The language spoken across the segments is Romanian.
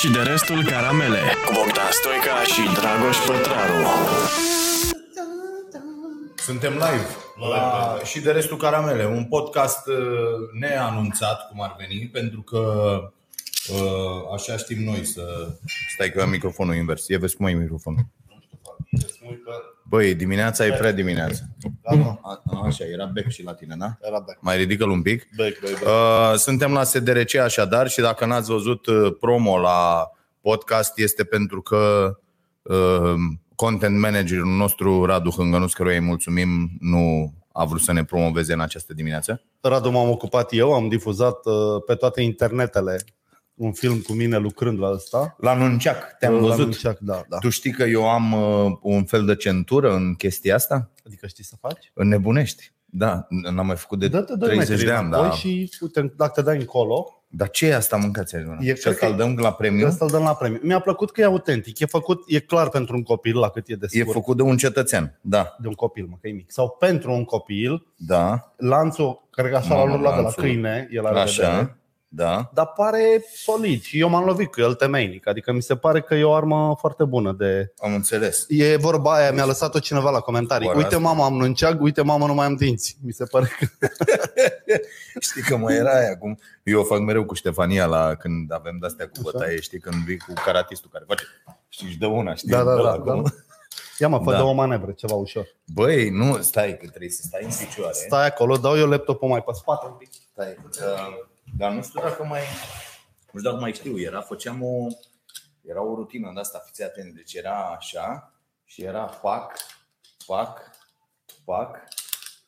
și de restul caramele cu Bogdan Stoica și Dragoș Pătraru. Suntem live la și de restul caramele, un podcast uh, neanunțat cum ar veni, pentru că uh, așa știm noi să... Stai că am microfonul invers. E vezi cum e microfonul. Băi, dimineața e prea dimineață. A, așa, era bec și la tine, da? Era bec. Mai ridică-l un pic. Bec, bec, bec. Uh, Suntem la SDRC așadar și dacă n-ați văzut uh, promo la podcast este pentru că uh, content managerul nostru, Radu Hângănuț, căruia îi mulțumim, nu a vrut să ne promoveze în această dimineață. Radu m-am ocupat eu, am difuzat uh, pe toate internetele un film cu mine lucrând la ăsta. La Nunceac, te-am La văzut. Nunceac, da, da. Tu știi că eu am uh, un fel de centură în chestia asta? Adică știi să faci? Înnebunești. Da, n-am mai făcut de Dă-te 2 30 metri de ani. înapoi Da. și uite, dacă te dai încolo, Dar ce e asta mâncați aici? E- E, cred și asta că- îl dăm la premiu? asta îl dăm la premiu. Mi-a plăcut că e autentic, e făcut, e clar pentru un copil la cât e de E scurt. făcut de un cetățean. Da, de un copil, mă, că e mic. Sau pentru un copil, da, lanțul, cred că așa Mamă, l-a luat de la lanțul. câine, el are așa, vedere. Da. Dar pare solid și eu m-am lovit cu el temeinic. Adică mi se pare că e o armă foarte bună de... Am înțeles. E vorba aia, mi-a lăsat-o cineva la comentarii. Oare Uite asta? mama, am nunceag, uite mama, nu mai am dinți. Mi se pare că... Știi că mai era aia cum Eu o fac mereu cu Ștefania la când avem de-astea cu Așa. bătaie Știi când vii cu caratistul care face Știi, își dă una, știi? Da, da, de da, la cum- da. Ia mă, fă Da. de o manevră, ceva ușor. Băi, nu, stai că trebuie să stai în picioare Stai acolo, dau eu laptopul mai pe spate un pic. Stai, uh, dar nu știu dacă mai Nu știu dacă mai știu, era, făceam o Era o rutină de asta, fiți atenți Deci era așa și era pac, pac, pac,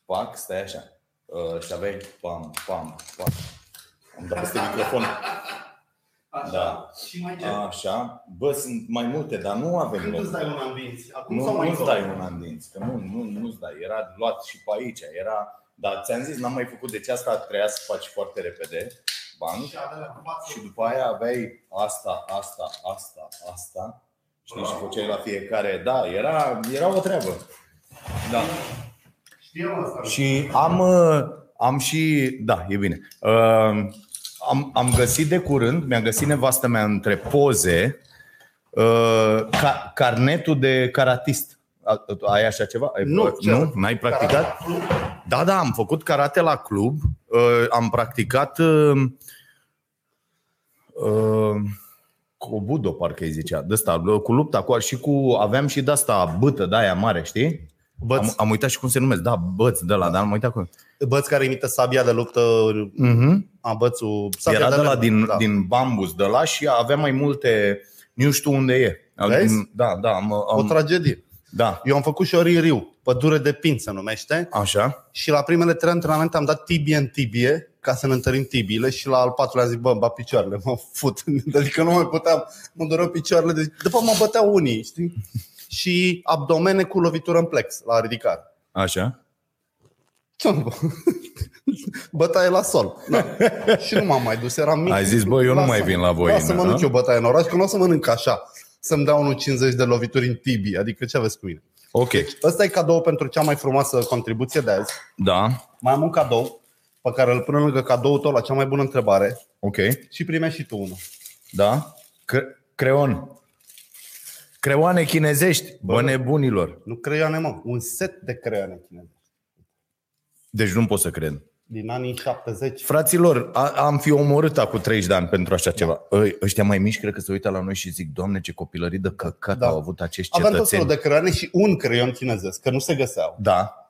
pac, stai așa uh, Și aveai pam, pam, pam Am dat peste microfon Da. Și mai Așa, bă, sunt mai multe, dar nu avem Când loc. îți dai una în dinți? Acum Nu, sau mai nu-ți încolo? dai una în dinți, că nu, nu, nu-ți dai. Era luat și pe aici, era... Dar ți-am zis, n-am mai făcut, deci asta trebuia să faci foarte repede, bani, Și alea în față. și după aia aveai asta, asta, asta, asta, știi, și făceai la fiecare. Da, era, era o treabă. Da. Știu asta. Și am, uh, am și, da, e bine. Uh, Am, am găsit de curând, mi-a găsit nevastă mea între poze uh, ca, carnetul de karatist. A- Ai așa ceva? Ai, Nu, ce? nu? N-ai practicat? Da, da, am făcut karate la club. Uh, am practicat uh, uh, Kobudo, parcă îi zicea, de asta, cu lupta cu și cu aveam și de asta bâtă de aia mare, știi? Băț, Am, am uitat și cum se numesc. Da, băț de la, dar am uitat cum. băț care imită sabia de luptă, Mm-hmm. a bățul, sabia Era de la lemn, din, da. din bambus de la și avea mai multe, nu știu unde e. Vezi? Da, da, am, O am, tragedie. Da, Eu am făcut și ori în Riu, pădure de pin se numește, așa. și la primele trei antrenamente am dat tibie în tibie, ca să ne întărim tibiile și la al patrulea zic, bă, îmi bat picioarele, mă fut. Adică nu mai puteam, mă dureau picioarele. Deci, după mă băteau unii, știi? Și abdomene cu lovitură în plex, la ridicare. Așa. Ce mă? Bătaie la sol. Da. și nu m-am mai dus, eram mic. Ai zis, bă, eu nu Lasă- mai vin la voi, Lasă să nu? mănânc eu bătaie în oraș, că nu o să mănânc așa. Să-mi dea unul 50 de lovituri în tibie. Adică ce aveți cu mine? Ok. Ăsta e cadou pentru cea mai frumoasă contribuție de azi. Da. Mai am un cadou pe care îl pun lângă cadoul tău la cea mai bună întrebare Ok. și primești și tu unul. Da. Cre- creon. Creoane chinezești, bă nebunilor. Nu creioane, mă, un set de creioane chineze. Deci nu pot să cred. Din anii 70. Fraților, a, am fi omorât acum 30 de ani pentru așa ceva. Ăi, ăștia mai mici cred că se uită la noi și zic, Doamne, ce copilării de căcat Da. au avut acești Aveam tot felul cetățeni. de creioane și un creion chinezesc, că nu se găseau. Da.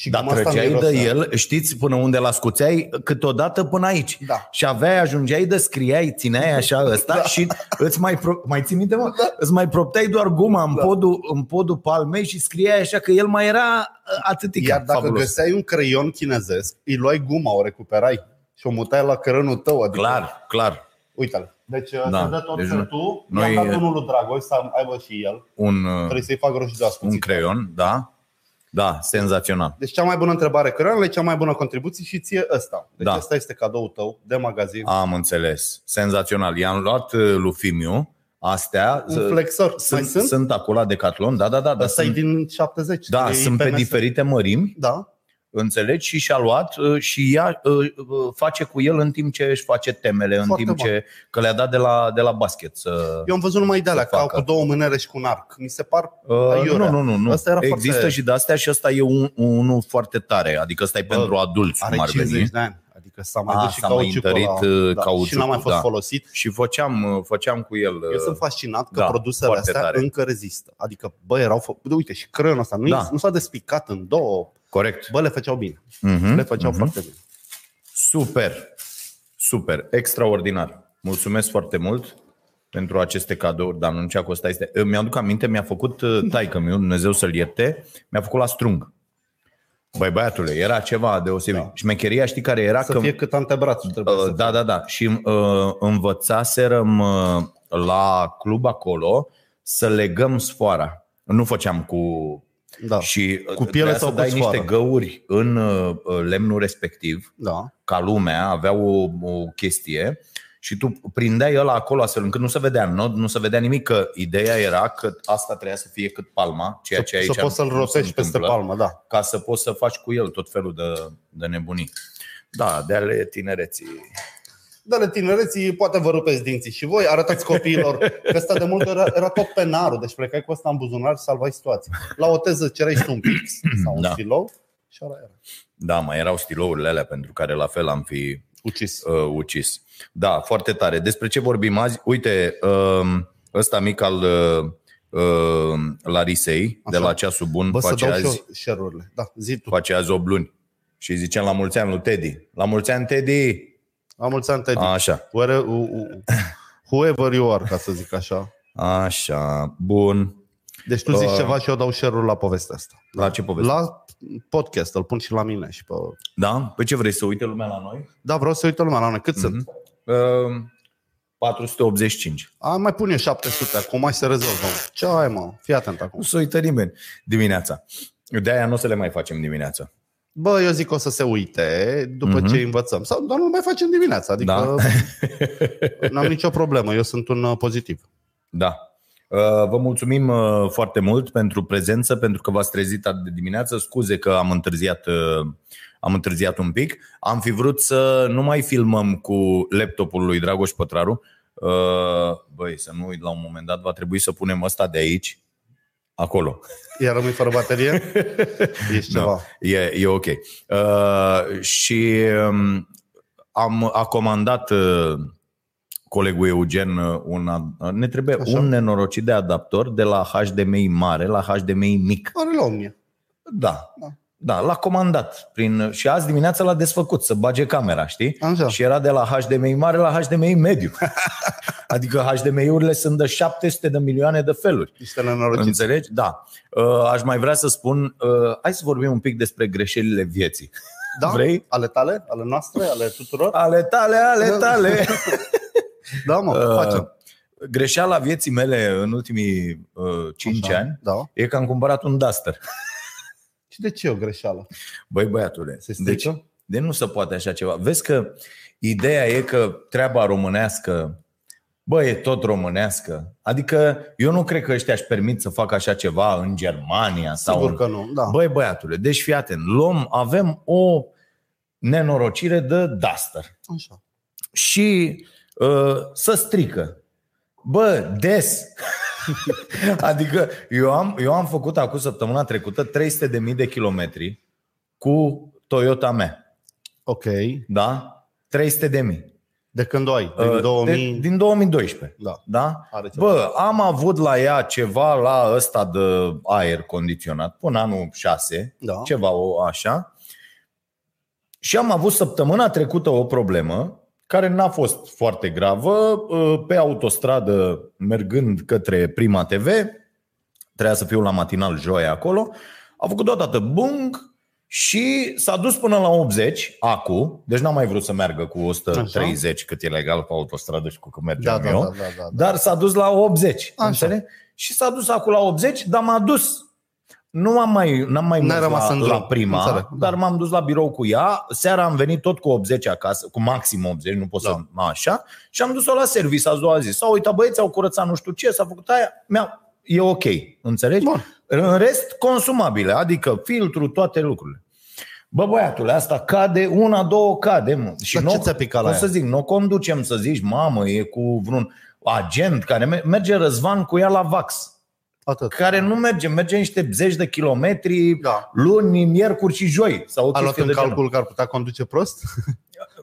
Și Dar cum asta trăgeai de mirosea. el, știți, până unde l ascuțeai, câteodată până aici. Da. Și aveai, ajungeai de scriai, țineai așa ăsta da. și îți mai, pro- mai ții minte, mă? Da. Îți mai propteai doar guma în, Da. podul, în podul palmei și scriai așa că el mai era atât Iar dacă fabulos. găseai un creion chinezesc, îi luai guma, o recuperai și o mutai la cărănul tău. Adică, Clar, clar. Uite-l. Deci Da. da. se dă tot Deci deci noi- tu. noi- Noi... I-am dat unul lui Dragoș să aibă și el. Un, uh, Trebuie să-i fac roșii de ascuțit. un creion, da? Da, senzațional. Deci cea mai bună întrebare creionele, cea mai bună contribuție și ție ăsta. Deci Da. da. ăsta este cadoul tău de magazin. Am înțeles. Senzațional. I-am luat uh, lui Fimiu astea. un flexor. Mai Sunt, sunt? sunt acolo la Decathlon, da, da, da. da Ăsta e sunt, din 70. da, e sunt pe PMS. diferite mărimi. Da. Înțelegi? Și și-a luat uh, și ea uh, uh, face cu el în timp ce își face temele, în Foarte timp bun. ce că le-a dat de la, de la basket. Să... Eu am văzut numai de alea, Să ca facă. cu două mânere și cu un arc. Mi se par Uh, aiurea. nu, nu, nu, nu. Ăsta era Există foarte... și de astea și ăsta e un, unul foarte tare. Adică ăsta e Bă, pentru adulți, Are cum ar 50 veni. de ani. Adică s-a mai A, dus și s-a mai cauciucul întărit, ăla. uh, da. Și cauciucul, n-a mai fost da. folosit. Și făceam, uh, făceam cu el. Eu sunt fascinat că da, produsele foarte astea tare. încă rezistă. Adică, bă, erau fă... Uite, și creionul ăsta nu, Da. nu s-a despicat în două. Corect. Bă, le făceau bine. Mhm, Le făceau mhm. foarte bine. Super, super, extraordinar. Mulțumesc foarte mult pentru aceste cadouri, dar nu cea Costa este. Mi-aduc aminte, mi-a făcut taică meu, Dumnezeu să-l ierte, mi-a făcut la strung. Băi, băiatule, era ceva deosebit. Da. Da. Șmecheria, știi care era? Să fie cât antebrațul trebuie să Uh, da, da, da. Și uh, învățaserăm uh, la club acolo să legăm sfoara. Nu făceam cu... Da. Și uh, Cu piele trebuia sau să cu dai niște sfoară? găuri în uh, lemnul respectiv da. ca lumea, avea o, o chestie și tu prindeai ăla acolo astfel încât nu se vedea nod, nu se vedea nimic, că ideea era că asta trebuia să fie cât palma, ceea ce Să, aici să poți să-l nu se rotești peste întâmplă, palmă, da. ca să poți să faci cu el tot felul de, de nebunii. Da, de ale tinereții. Dă-le tinereții, poate vă rupeți dinții și voi, arătați copiilor că ăsta de multe ori era, era tot penarul, deci plecai cu ăsta în buzunar și salvai situația. La o teză cereai și tu un pix sau un Da. stilou și ăla era. Da, mai erau stilourile alea pentru care la fel am fi Ucis. uh, ucis. Da, foarte tare. Despre ce vorbim azi? Uite, uh, ăsta mic al uh, uh, Larisei, de Așa. la ceasul bun, Bă, să face dau și azi, eu share-urile. Da, zi tu. face azi 8 luni. Și zicem la mulți ani lui Teddy. La mulți ani, Teddy! La mulți ani, Teddy. Așa, Where, u, u, whoever you are, ca să zic așa. așa, bun. Deci tu zici Uh. ceva și eu dau share la povestea asta. La ce poveste? La podcast, îl pun și la mine. Și pe... Da? Pe ce vrei să uite lumea la noi? Da, vreau să uită lumea la noi. Cât Mhm. sunt? Uh, 485. A, mai pun eu 700, acum mai se rezolvă. Ce ai, mă? Fii atent acum. Nu se uită nimeni dimineața. De aia nu o să le mai facem dimineața. Bă, eu zic că o să se uite după Mhm. ce îi învățăm. Sau doar nu mai facem dimineața. Adică Da. n-am nicio problemă. Eu sunt un uh, pozitiv. Da. Uh, Vă mulțumim uh, foarte mult pentru prezență, pentru că v-ați trezit atât de dimineață. Scuze că am întârziat, uh, am întârziat un pic. Am fi vrut să nu mai filmăm cu laptopul lui Dragoș Pătraru. Uh, Băi, să nu uit, la un moment dat va trebui să punem ăsta de aici, acolo. Iar rămâi fără baterie? Ești Da. ceva. E, e ok. Uh, și um, am a comandat uh, colegul Eugen uh, un, ad- ne trebuie Așa. un nenorocit de adaptor de la HDMI mare la HDMI mic. Are la omnie. Da. Da. Da, l-a comandat. Prin, și azi dimineața l-a desfăcut să bage camera, știi? Așa. Și era de la HDMI mare la HDMI mediu. adică HDMI-urile sunt de 700 de milioane de feluri. Niște nenorociți. Înțelegi? Da. Uh, Aș mai vrea să spun, uh, hai să vorbim un pic despre greșelile vieții. Da? Vrei? Ale tale? Ale noastre? Ale tuturor? Ale tale, ale tale. Da, mă, Uh, facem. Greșeala vieții mele în ultimii uh, 5 Așa. ani Da. e că am cumpărat un Duster. Și de ce e o greșeală? Băi, băiatule, Se deci, strică? de nu se poate așa ceva. Vezi că ideea e că treaba românească, bă, e tot românească. Adică eu nu cred că ăștia își permit să facă așa ceva în Germania sau Sigur în... că nu. Da. Băi, băiatule, deci fii atent, luăm, avem o nenorocire de Duster Așa. și uh, să strică. Bă, des. adică eu am, eu am făcut acum săptămâna trecută 300.000 de kilometri cu Toyota mea. Ok. Da? 300 de mii. De când o ai? Din Uh, 2000? De, din 2012. Da. Da? Are ceva. Bă, am avut la ea ceva la ăsta de aer condiționat până anul 6, Da. ceva o așa. Și am avut săptămâna trecută o problemă care n-a fost foarte gravă. Uh, Pe autostradă, mergând către Prima TV, trebuia să fiu la matinal joia acolo, a făcut deodată bung și s-a dus până la 80 acu, deci n-am mai vrut să meargă cu 130 cât e legal pe autostradă și cu cât Da, mergeam da, eu. da, da, da, da. Dar s-a dus la 80. Așa. Înțelegi? Și s-a dus acolo la 80, dar m-a dus. Nu am mai, n-am mai N-ai mers rămas la, în drum. la prima, Înțeleg, da. dar m-am dus la birou cu ea. Seara am venit tot cu 80 acasă, cu maxim 80, nu pot Da. să așa. Și am dus-o la service a doua zi. S-au uitat băieți, au curățat nu știu ce, s-a făcut aia. Mi-a, e ok, înțelegi? Bun. În rest, consumabile, adică filtru, toate lucrurile. Bă, băiatule, asta cade, una, două cade, mă. Și Dar nu, ce ți-a picat la o ea? să zic, nu o conducem să zici, mamă, e cu vreun agent care me- merge Răzvan cu ea la Vax, Atât. care nu merge, merge niște zeci de kilometri, Da. luni, miercuri și joi. Sau o A luat chestie în de genul. calcul că ar putea conduce prost?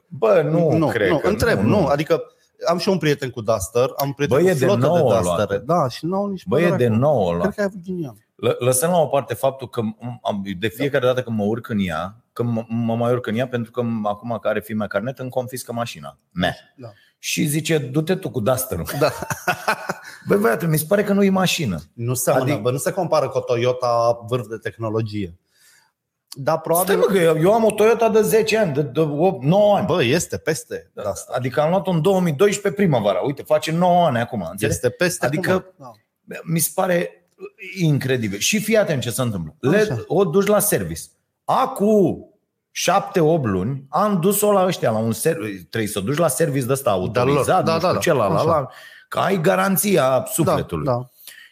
Bă, nu, nu, cred nu că întreb, nu, Adică am și eu un prieten cu Duster, am un prieten Bă, cu e de flotă nouă de luată. Duster. Da, și n-au nici Bă, e pădure de acolo. nouă la Cred că ai avut ghinion. Lă- Lăsăm la o parte faptul că m- am- de fiecare dată când mă urc în ea, când mă- mă mai urc în ea, pentru că m- acum care fi mea carnet îmi confiscă mașina mea. Da. Și zice, du-te tu cu duster Da. Băi, băiatul, mi se pare că nu e mașină. Nu seamănă, Adică- adică... bă, nu se compară cu o Toyota vârf de tehnologie. Da, Stai probabil... mă, că eu, eu am o Toyota de 10 ani, de, de 8, 9 ani. Bă, este peste da, asta. Adică am luat-o în 2012 primăvara. Uite, face 9 ani acum. Înțelegi? Este peste Adică- acum. Da. Mi se pare incredibil. Și fii atent ce se întâmplă. Așa. Le, o duci la service. Acum 7-8 luni am dus-o la ăștia, la un service. Trebuie să duci la service de ăsta De-al lor. autorizat, Da, nu știu da, da. ce, la, la, Așa. la, că ai garanția sufletului. Da, da.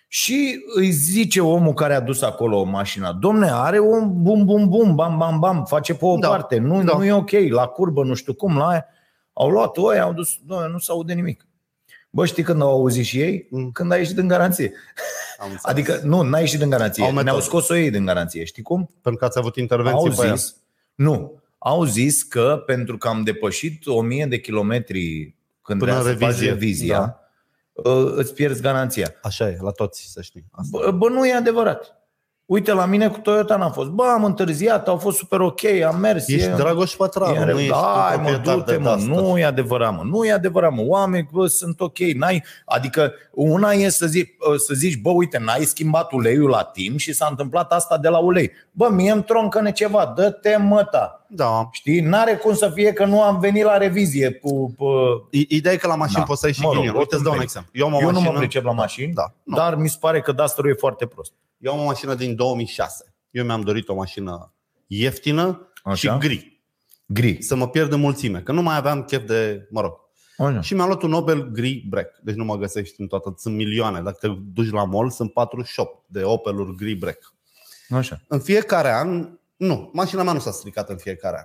Și îi zice omul care a dus acolo mașina, domne, are un bum, bum, bum, bam, bam, bam, face pe o Da, parte, nu, da. nu e ok, la curbă, nu știu cum, la aia. Au luat oi, au dus, doamne, nu se aude nimic. Bă, știi când au auzit și ei? Mm. Când ai ieșit din garanție. Am înțeles. Adică, nu, n-ai ieșit din garanție. Au metodă. Ne-au scos-o ei din garanție, știi cum? Pentru că ați avut intervenții Au pe ea. Zis, nu, au zis că pentru că am depășit 1000 de kilometri când Până Până în să faci revizie, revizia, da. uh, îți pierzi garanția. Așa e, la toți, să știi. Asta. Bă, bă, nu e adevărat. Uite, la mine cu Toyota n-a fost. Bă, am întârziat, au fost super ok, am mers. Ești e, Dragoș Pătraru, e, nu ești Hai, un mă, proprietar du-te, de mă, Duster. nu e adevărat, mă, nu e adevărat, mă, oameni, bă, sunt ok, n-ai, adică una e să, zici, să zici, bă, uite, n-ai schimbat uleiul la timp și s-a întâmplat asta de la ulei. Bă, mie îmi troncă ceva, dă-te măta. Da. Știi, n-are cum să fie că nu am venit la revizie cu... Pă... I- Ideea e că la mașini Da. poți să ai și Mă rog, ghinion. Uite, îți dau un oricum exemplu. Eu am o Eu nu mașină, mă pricep la mașini, Da, nu. dar mi se pare că Duster-ul e foarte prost. eu am o mașină din 2006. Eu mi-am dorit o mașină ieftină Așa. și gri. Gri. Să mă pierd în mulțime, că nu mai aveam chef de, mă rog. Așa. Și mi-am luat un Opel gri break. Deci nu mă găsești în toată. Sunt milioane. Dacă te duci la mall, sunt 48 de Opeluri gri break. Așa. În fiecare an, nu, mașina mea nu s-a stricat în fiecare an.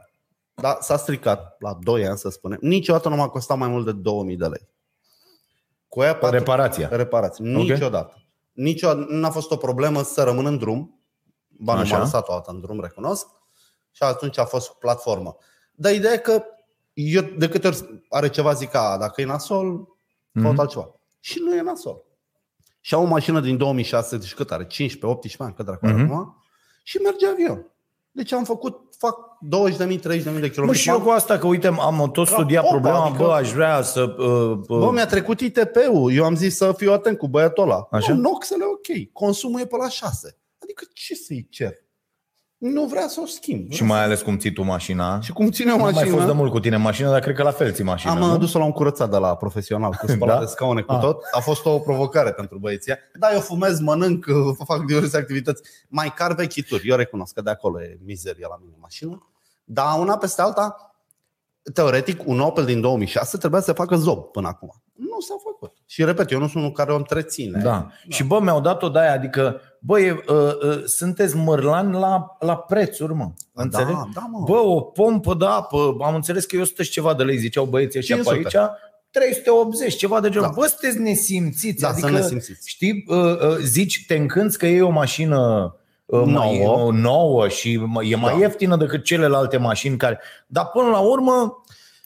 Dar s-a stricat la 2 ani, să spunem. Niciodată nu m-a costat mai mult de 2000 de lei. Cu aia patru- Reparația. reparații. Ok. Niciodată. Niciodată n-a fost o problemă să rămân în drum. Ba nu Așa. m-a lăsat o dată în drum, recunosc. Și atunci a fost platformă. Dar ideea e că eu de câte ori are ceva zic, a, dacă e nasol, Mhm. caut altceva. Și nu e nasol. Și am o mașină din 2006, deci cât are? 15-18 ani, cât dracu are Mhm. acum? Și merge avion. Deci am făcut, fac 20.000, 30.000 de Mă, kilometri. și eu cu asta, că uite, am tot Ca studiat popa, problema, adică- bă, aș vrea să... Uh, Bă, uh, mi-a trecut ITP-ul. Eu am zis să fiu atent cu băiatul ăla. Așa? Nu, noxele ok. Consumul e pe la 6. Adică ce să-i cer? Nu vrea să o schimb. și mai ales cum ții tu mașina. și cum ține o Nu mai fost de mașină, mult cu tine mașina, dar cred că la fel ții mașina, am nu? uh, dus-o la un curățat de la profesional, cu spălat Da? de scaune, cu Ah. tot. A fost o provocare pentru băieții. Da, eu fumez, mănânc, uh, fac diverse activități. Mai car vechituri. Eu recunosc că de acolo e mizeria la mine în mașină. Dar una peste alta, teoretic, un Opel din 2006 trebuia să facă zob până acum. Nu s-a făcut. Și repet, eu nu sunt unul care o întreține. Da. Și bă, mi-au dat-o de aia, adică, bă, e, uh, uh, sunteți mărlani la, la prețuri, mă. Înțelegi? Da, da, mă. Bă, o pompă de apă, am înțeles că e 100 și ceva de lei, ziceau băieții ăștia pe 500. aici, 380, ceva de genul. Da. Bă, sunteți nesimțiți. Da, adică, să nesimțiți. Știi, uh, uh, zici, te încânți că e o mașină uh, mai Nouă. uh, nouă și mai- e mai Da. ieftină decât celelalte mașini care... Dar până la urmă,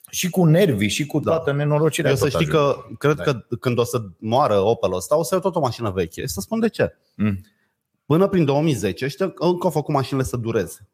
și cu nervii, și cu Da. toată nenorocirea. Eu să tot știi ajunge. că cred Da. că când o să moară Opel ăsta, o să iau tot o mașină veche. Să spun de ce. Mm. Până prin 2010, ăștia încă au făcut mașinile să dureze.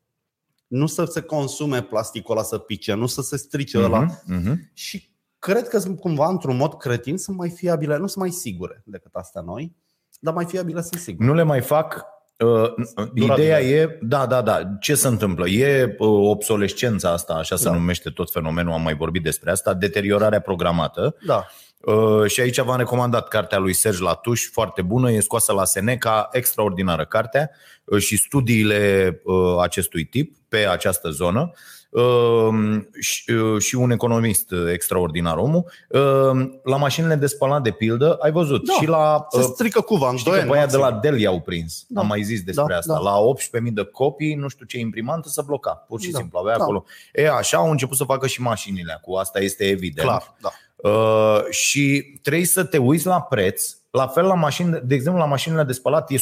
Nu să se consume plasticul ăla să pice, nu să se strice mm-hmm. ăla. Mhm, mhm. Și cred că sunt cumva, într-un mod cretin, sunt mai fiabile, nu sunt mai sigure decât astea noi, dar mai fiabile sunt sigure. Nu le mai fac. Uh, ideea e, da, da, da, ce se întâmplă? E uh, obsolescența asta, așa se Da. numește tot fenomenul, am mai vorbit despre asta, deteriorarea programată. Da. Uh, și aici v-am recomandat cartea lui Serge Latuș, foarte bună, e scoasă la Seneca, extraordinară cartea uh, și studiile uh, acestui tip pe această zonă uh, și, uh, și un economist extraordinar omul. Uh, La mașinile de spălat de pildă, ai văzut, Da, și la Se strică cuva în Știi doi că ani. pe aia de maxim. la Dell i-au prins. Da. Am mai zis despre Da, asta. da. La 18.000 de copii, nu știu ce imprimantă să bloca. Pur și Da, simplu, avea da. acolo. E, așa au început să facă și mașinile cu asta este evident. Clar, da. Uh, și trebuie să te uiți la preț. La fel la mașini, de exemplu, la mașinile de spălat e 100%.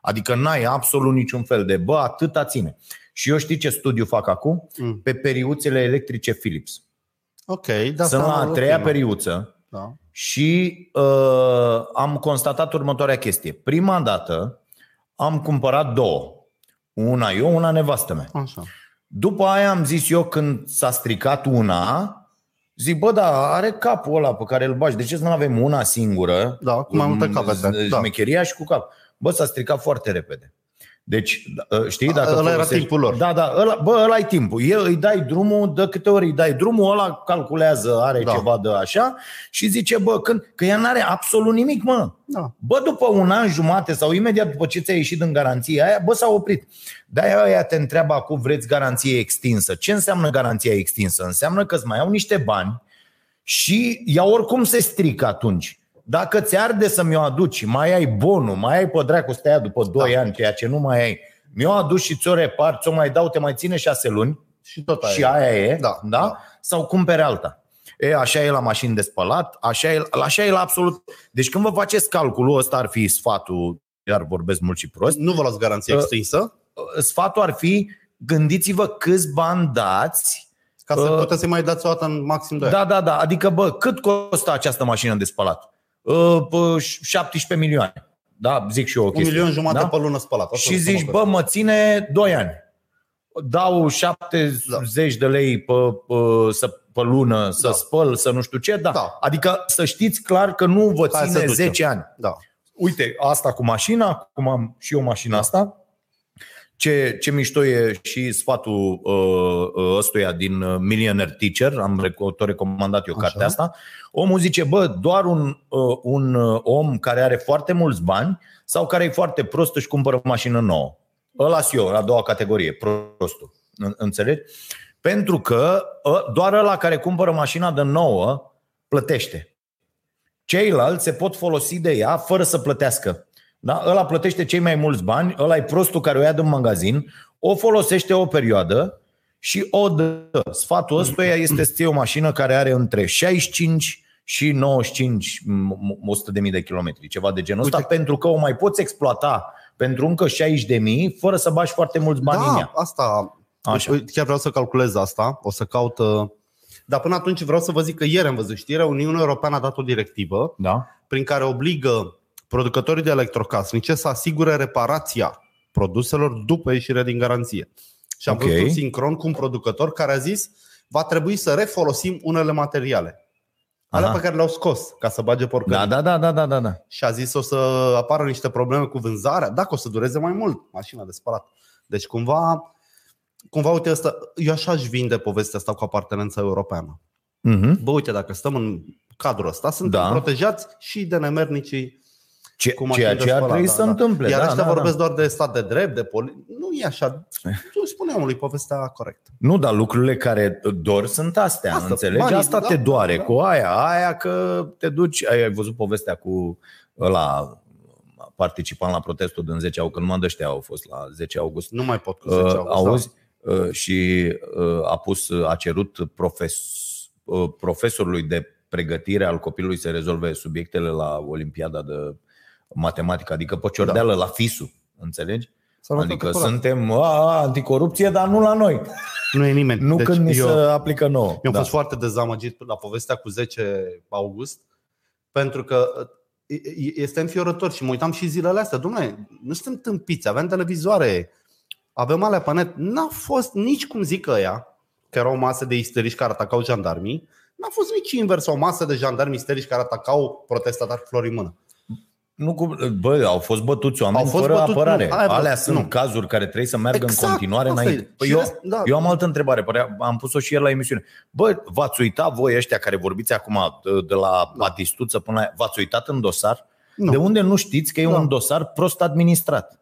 Adică n-ai absolut niciun fel de, bă, atâta ține. Și eu știi ce studiu fac acum? Mm. Pe periuțele electrice Philips. Ok, da. Sunt la a treia periuță Da. și uh, am constatat următoarea chestie. Prima dată am cumpărat două. Una eu, una nevastă mea. Așa. După aia am zis eu când s-a stricat una, zic, bă, da, are capul ăla pe care îl bagi. De ce să nu avem una singură? Da, cu mai multe capete. Da. Șmecheria și cu cap. Bă, s-a stricat foarte repede. Deci, ă, știi, dacă Ăla era folosești- timpul lor. Da, da, ăla, bă, ăla e timpul. El îi dai drumul, de câte ori îi dai drumul, ăla calculează, are Da. ceva de așa și zice, bă, când, că ea n-are absolut nimic, mă. Da. Bă, după un an jumate sau imediat după ce ți-ai ieșit din garanția aia, bă, s-a oprit. De-aia aia te întreabă acum, vreți garanție extinsă. Ce înseamnă garanția extinsă? Înseamnă că îți mai au niște bani și ea oricum se strică atunci. Dacă ți arde să mi-o aduci, mai ai bonul, mai ai pe dracu să te ia după 2 Da. ani, ceea ce nu mai ai, mi-o aduci și ți-o repar, ți-o mai dau, te mai ține 6 luni Și tot aia. și aia e, Da, da? da. sau cumpere alta. E, așa e la mașini de spălat, așa e, așa e la absolut. Deci când vă faceți calculul, ăsta ar fi sfatul, iar vorbesc mult și prost, Nu vă luați garanție Uh, extinsă sfatul ar fi gândiți-vă câți bani dați ca să uh, puteți să mai dați o dată în maxim 2 ani. Da, da, da. Adică, bă, cât costă această mașină de spălat? Uh, bă, 17 milioane. Da, zic și eu o Un chestie. milion jumate da? pe lună spălat. Asta Și nu zici, mă bă, mă ține 2 ani. Dau 70 de lei pe, pe, să, pe lună să Da. spăl, să nu știu ce. Da. Da. Adică să știți clar că nu vă Hai să ține ducem. 10 ani. Da. Uite, asta cu mașina, cum am și eu mașina asta, ce, ce mișto e și sfatul uh, uh, ăstuia din uh, Millionaire Teacher, am rec- tot recomandat eu Așa. cartea asta, omul zice, bă, doar un, uh, un uh, om care are foarte mulți bani sau care e foarte prost își cumpără o mașină nouă. Ăla eu, a doua categorie, prostul. În- Înțelegi? Pentru că ă, doar ăla care cumpără mașina de nouă plătește. Ceilalți se pot folosi de ea fără să plătească. Da? Ăla plătește cei mai mulți bani, ăla e prostul care o ia din magazin, o folosește o perioadă și o dă. Sfatul ăstuia este să ții o mașină care are între 65 și 95, 100 de mii de kilometri, ceva de genul ăsta, Uite. pentru că o mai poți exploata pentru încă 60 de mii fără să bagi foarte mulți bani în da, ea. asta. Așa. Uite, Chiar vreau să calculez asta. O să caut. uh, Dar până atunci vreau să vă zic că ieri am văzut știrea, Uniunea Europeană a dat o directivă Da? prin care obligă producătorii de electrocasnice să asigure reparația produselor după ieșirea din garanție. Și am Ok. văzut un sincron cu un producător care a zis va trebui să refolosim unele materiale. Alea Aha. pe care le-au scos ca să bage porcării. Da, da, da, da, da, da, da. Și a zis o să apară niște probleme cu vânzarea, dacă o să dureze mai mult mașina de spălat. Deci cumva, cumva uite asta, eu așa aș vinde povestea asta cu apartenența europeană. Mhm. Bă, uite, dacă stăm în cadrul ăsta, suntem Da. protejați și de nemernicii Ce, cu mașini ceea de ce ar spălat, trebui da, să da. întâmple. Iar da, ăștia da, vorbesc da. doar de stat de drept, de poli... Nu e așa. Tu spune omului povestea corectă. Nu, dar lucrurile care dor sunt astea, Asta, Asta, înțelegi? banii, Asta da, te doare da. cu aia, aia că te duci, ai, ai văzut povestea cu ăla participant la protestul din 10 august, când numai de ăștia au fost la 10 august. Nu mai pot cu 10 Uh, august, da. auzi? Uh, și uh, a pus, a cerut profes, uh, profesorului de pregătire al copilului să rezolve subiectele la Olimpiada de matematică, adică pe ciordeală, la FISU, înțelegi? S-a luat Adică calculat. suntem a, a, anticorupție, dar nu la noi. Nu e nimeni. Nu deci când ni eu, se aplică nouă. Eu am da. fost foarte dezamăgit la povestea cu 10 august, pentru că e- e- este înfiorător și mă uitam și zilele astea. Domnule, nu suntem tâmpiți, avem televizoare, avem alea pe net. N-a fost nici cum zic ăia, că erau mase de isterici care atacau jandarmii, n-a fost nici invers o masă de jandarmi isterici care atacau protestatari cu flori în mână. Nu cu, bă, au fost bătuți oameni Au fost fără bătuți, apărare. nu, aia bă- Alea sunt nu. cazuri care trebuie să meargă Exact, în continuare asta e. înainte. Păi Și eu, rest- da. eu am altă întrebare, părea, am pus-o și el la emisiune. Bă, v-ați uitat voi ăștia care vorbiți acum de, de la Batistuță până la... V-ați uitat în dosar? Nu. De unde nu știți că e Da. un dosar prost administrat?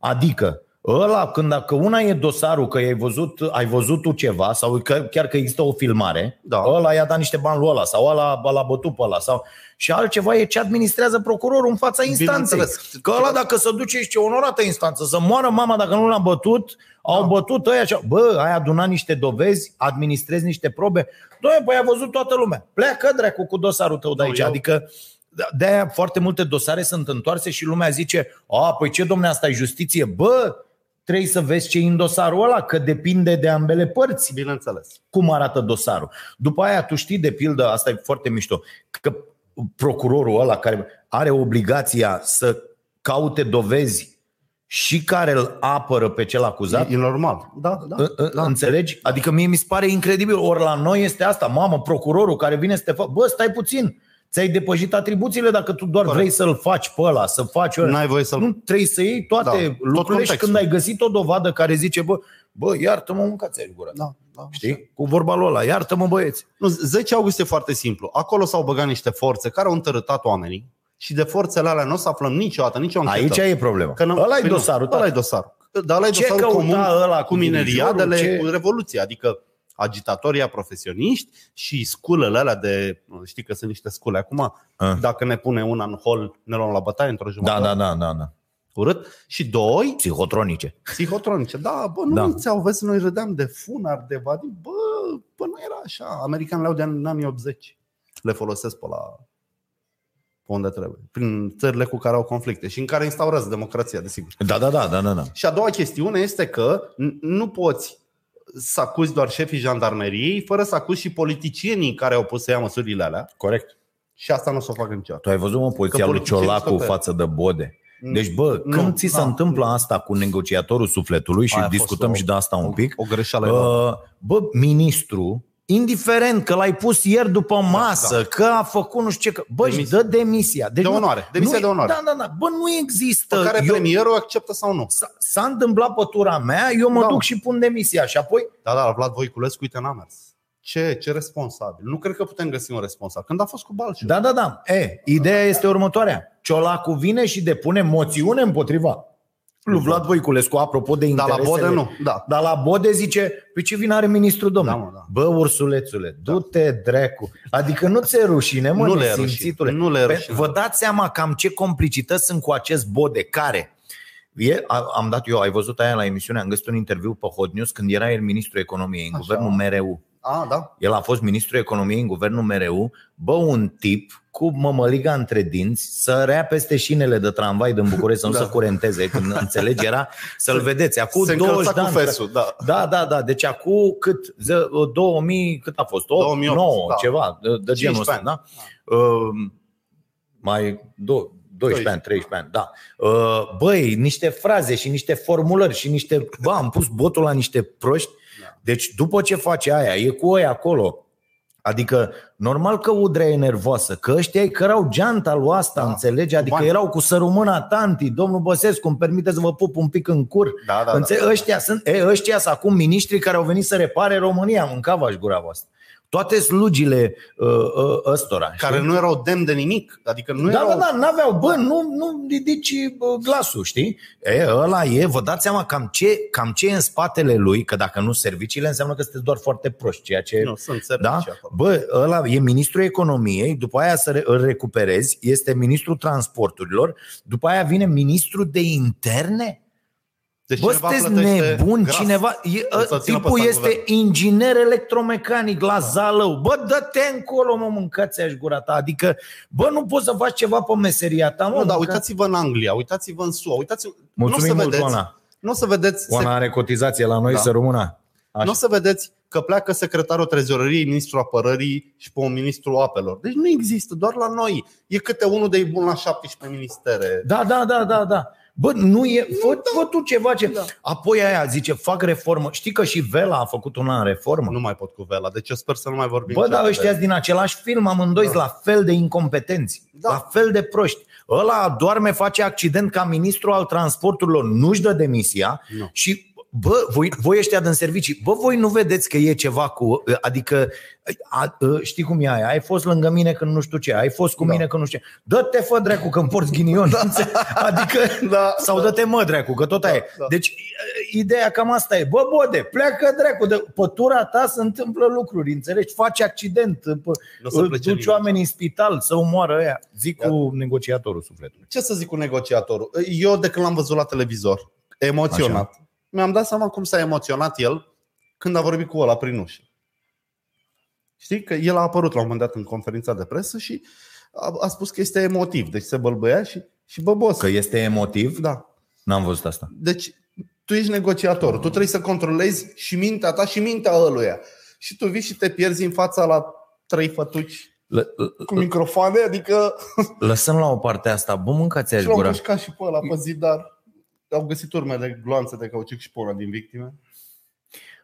Adică, ăla, când dacă una e dosarul că ai văzut, ai văzut tu ceva sau că, chiar că există o filmare, Da. ăla i-a dat niște bani lui ăla sau ăla l-a bătut pe ăla sau... Și altceva e ce administrează procurorul în fața instanței. Bineînțeles. Că ăla dacă se duce și ce onorată instanță, să moară mama dacă nu l-a bătut, au Da. bătut ăia și Bă, ai adunat niște dovezi, administrezi niște probe. Doamne, păi a văzut toată lumea. Pleacă dracu cu dosarul tău de Nu, aici. eu- Adică de-aia foarte multe dosare sunt întoarse și lumea zice a, păi ce domne, asta e justiție? Bă, trebuie să vezi ce e în dosarul ăla, că depinde de ambele părți Bineînțeles. cum arată dosarul. După aia tu știi de pildă, asta e foarte mișto, că procurorul ăla care are obligația să caute dovezi și care îl apără pe cel acuzat, E, e normal. Da, da. Ă- ă- da. Înțelegi? Adică mie mi se pare incredibil. Ori la noi este asta. Mamă, procurorul care vine să te facă... Bă, stai puțin. Ți-ai depășit atribuțiile dacă tu doar Corect. vrei să-l faci pe ăla, să faci ăla. N-ai voie să-l... Nu trebuie să iei toate Da, da, tot lucrurile și contextul. când ai găsit o dovadă care zice, bă, bă iartă-mă, mâncați gura. Da, da. Știi? Cu vorba lui ăla, iartă-mă băieți. Nu, 10 august e foarte simplu. Acolo s-au băgat niște forțe care au întărâtat oamenii și de forțele alea nu o să aflăm niciodată, nicio anchetă. Aici e problema. Că nu- ăla e păi nu, dosarul. Ăla e tată. dosarul. Dar ăla e Ce dosarul căuta comun ăla cu cu mineriadele, dirijorul, ce- cu revoluția. Adică agitatorii profesioniști și sculele alea de, știi că sunt niște scule acum, Ah. dacă ne pune una în hol, ne luăm la bătaie într-o Da, jumătate. da, da, da, da. Urât. Și doi, Psihotronice. psihotronice. Da, bă, nu Da. da. ți-au vezi, noi râdeam de funar, de vadi. Bă, bă, nu era așa. Americanii le-au de în anii 80. Le folosesc pe la pe unde trebuie. Prin țările cu care au conflicte și în care instaurează democrația, desigur. Da, da, da, da, da, da. Și a doua chestiune este că n- nu poți să acuzi doar șefii jandarmeriei fără să acuzi și politicienii care au pus să ia măsurile alea. Corect. Și asta nu o să o facă niciodată. Tu ai văzut, mă, poziția Că lui politicienii Ciolacu sunt pe- față de Bode. Deci, bă, Nu, când ți se da. întâmplă asta cu negociatorul sufletului și Aia a fost discutăm o- și de asta un pic, O greșeală enormă. uh, bă, ministru, indiferent că l-ai pus ieri după masă, da. că a făcut nu știu ce, că, bă, își Demisia. dă demisia. Deci De nu- onoare, demisia nu- de onoare. Da, da, da. Bă, nu există. Pe care Eu- premierul acceptă sau nu. S-a, s-a întâmplat pe tura mea, eu mă Da. duc și pun demisia și apoi Da, da, Vlad Voiculescu, uite, n-a mers. Ce, ce responsabil? Nu cred că putem găsi un responsabil. Când a fost cu Balciu. Da, da, da. E, ideea este următoarea. Ciolacu vine și depune moțiune împotriva lui Vlad Voiculescu, apropo de Dar la interesele. Bode nu. Da. Dar la Bode zice, pe ce vine are ministrul domnule? Da, mă, da. Bă, ursulețule, du-te drecu. Adică nu ți-e rușine, mă, Nu le e nesimțitule. rușine. Nu le e Pe- rușine. Vă dați seama cam ce complicități sunt cu acest Bode, care E, a- am dat eu, ai văzut aia la emisiune, am găsit un interviu pe Hot News când era el ministrul economiei în Așa. guvernul MRU. A, da. El a fost ministrul economiei în guvernul MRU. Bă, un tip cu mămăliga între dinți să rea peste șinele de tramvai din București, să nu Da. se curenteze, când înțelegi, era să-l vedeți. Acum Se 20 încălța de cu ani. fesul, da. Da, da, da. Deci acum cât? Ze- 2000, cât a fost? 8, 2008, 9, da. ceva de, de genul 15 ăsta, ani. da? Uh, mai do- 12 ani, 13 ani, da. Uh, băi, niște fraze și niște formulări și niște... Bă, am pus botul la niște proști. Da. Deci după ce face aia, e cu ăia acolo. Adică, normal că Udrea e nervoasă, că ăștia îi cărau geanta lui asta, Da, înțelegi? Adică bani. erau cu sărumâna tanti, domnul Băsescu, îmi permite să vă pup un pic în cur. Da, da, Înțe- da, da. Ăștia sunt, e, ăștia sunt acum miniștrii care au venit să repare România, mâncava-și gura voastră. Toate slugile uh, uh, ăstora. Care știi? nu erau demn de nimic. Adică nu Da, erau... da, da, n-aveau, bă, nu, nu ridici bă, glasul, știi? E, ăla e, vă dați seama cam ce, cam ce e în spatele lui, că dacă nu serviciile înseamnă că sunteți doar foarte proști, ceea ce... Nu, sunt servicii da? acolo. Bă, ăla e ministrul economiei, după aia să re- îl recuperezi, este ministrul transporturilor, după aia vine ministrul de interne? Deci Bă, cineva sunteți plătește nebun, gras. cineva, e, Să ă, țină pe tipul ăsta în este inginer electromecanic la Zalău. Bă, dă-te încolo, mă, mâncați aș gura ta. Adică, bă, nu poți să faci ceva pe meseria ta, mă. Nu, dar mânca- uitați-vă în Anglia, uitați-vă în SUA, uitați Mulțumim nu o să mult, vedeți, Oana. Nu o să vedeți, Oana are cotizație la noi, Da. să rămână. Așa. nu o să vedeți că pleacă secretarul trezorăriei, ministrul apărării și pe un ministru apelor. Deci nu există, doar la noi. E câte unul de bun la 17 ministere. Da, da, da, da, da. Bă, nu e, fă, fă tu ceva ce... Da. Apoi aia zice, fac reformă. Știi că și Vela a făcut una în reformă? Nu mai pot cu Vela, deci eu sper să nu mai vorbim. Bă, dar niciodată ăștia de- din același film, amândoi da. la fel de incompetenți, Da. da. la fel de proști. Ăla doarme, face accident ca ministru al transporturilor, nu-și dă demisia Nu. și Bă, voi, voi ăștia din servicii, bă, voi nu vedeți că e ceva cu... Adică, a, a, știi cum e aia? Ai fost lângă mine când nu știu ce, ai fost cu Da. mine când nu știu ce. Dă-te, fă, dracu, când porți ghinion. Adică, Da, sau da. dă-te, mă, dracu, că tot aia e. da. Deci, ideea cam asta e. Bă, bode, pleacă, dracu, de pe tura ta se întâmplă lucruri, înțelegi? Faci accident, Nu o să îl plece duci nimeni. oamenii în spital să omoară ăia. Zic cu negociatorul sufletului. Ce să zic cu negociatorul? Eu de când l-am văzut la televizor, emoționat, mi-am dat seama cum s-a emoționat el când a vorbit cu ăla prin ușă. Știi că el a apărut la un moment dat în conferința de presă și a, a spus că este emotiv, deci se bălbăia și, și băbos. Că este emotiv? Da. N-am văzut asta. Deci tu ești negociator, tu trebuie să controlezi și mintea ta și mintea ăluia. Și tu vii și te pierzi în fața la trei fătuci L- cu microfoane, adică lăsăm la o parte asta. Bă, mâncați și l-au gura. mușcat și pe ăla pe zidar. Au găsit urme de gloanțe de cauciuc și pe una din victime.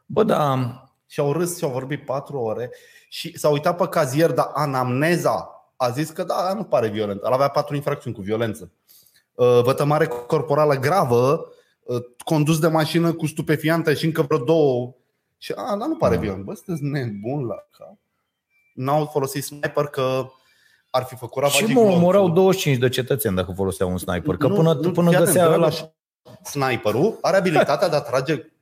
Bă, da, Și au râs și au vorbit patru ore și s-a uitat pe cazier, dar anamneza a zis că da, nu pare violent. El avea patru infracțiuni cu violență. Uh, Vătămare corporală gravă, uh, condus de mașină cu stupefiante și încă vreo două. Și a, dar nu pare Da. violent. Bă, sunteți nebun la cap. N-au folosit sniper că ar fi făcut și ravagii mă glonțului. omorau 25 de cetățeni dacă foloseau un sniper. Că Nu, până, nu, până fii găsea atent, ăla... Dragoș. Sniperul are abilitatea de a trage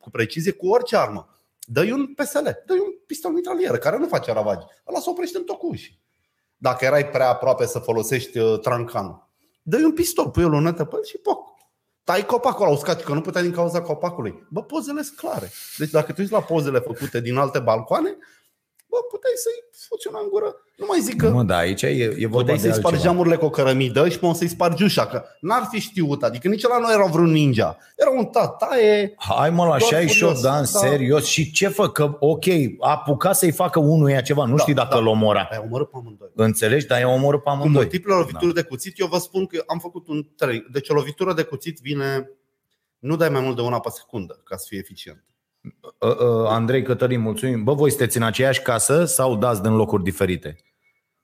cu precizie cu orice armă. Dă-i un PSL, dă-i un pistol mitralieră care nu face ravagi. Ăla se oprește în tocuși. Dacă erai prea aproape să folosești uh, trancanul, dă-i un pistol, pui o lunetă pe el și poc. Tai copacul ăla uscat, că nu putea din cauza copacului. Bă, pozele sunt clare. Deci dacă te uiți la pozele făcute din alte balcoane, bă, puteai să-i fuți una în gură. Nu mai zic că Mă, da, aici e, e vorba Puteai de să-i spargi altceva. geamurile cu o cărămidă și pe să-i spargi ușa, că n-ar fi știut. Adică nici la nu era vreun ninja. Era un tataie. Hai mă la Doar 68 curios, de ani, da. serios. Și ce fă? Că, ok, a apucat să-i facă unuia ceva, nu Da, știi dacă da. îl omora. Ai omorât pe amândoi. Înțelegi? Dar i-a omorât pe Cu amândoi. multiple lovituri de cuțit, eu vă spun că am făcut un 3. Deci o lovitură de cuțit vine, nu dai mai mult de una pe secundă ca să fie eficient. Uh, uh, Andrei Cătălin, mulțumim. Bă, voi sunteți în aceeași casă sau dați din locuri diferite?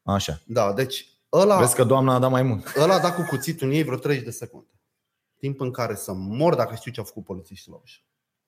Așa. Da, deci ăla, Vezi că doamna a dat mai mult. ăla a dat cu cuțitul în ei vreo 30 de secunde. Timp în care să mor dacă știu ce au făcut polițiștii la ușă.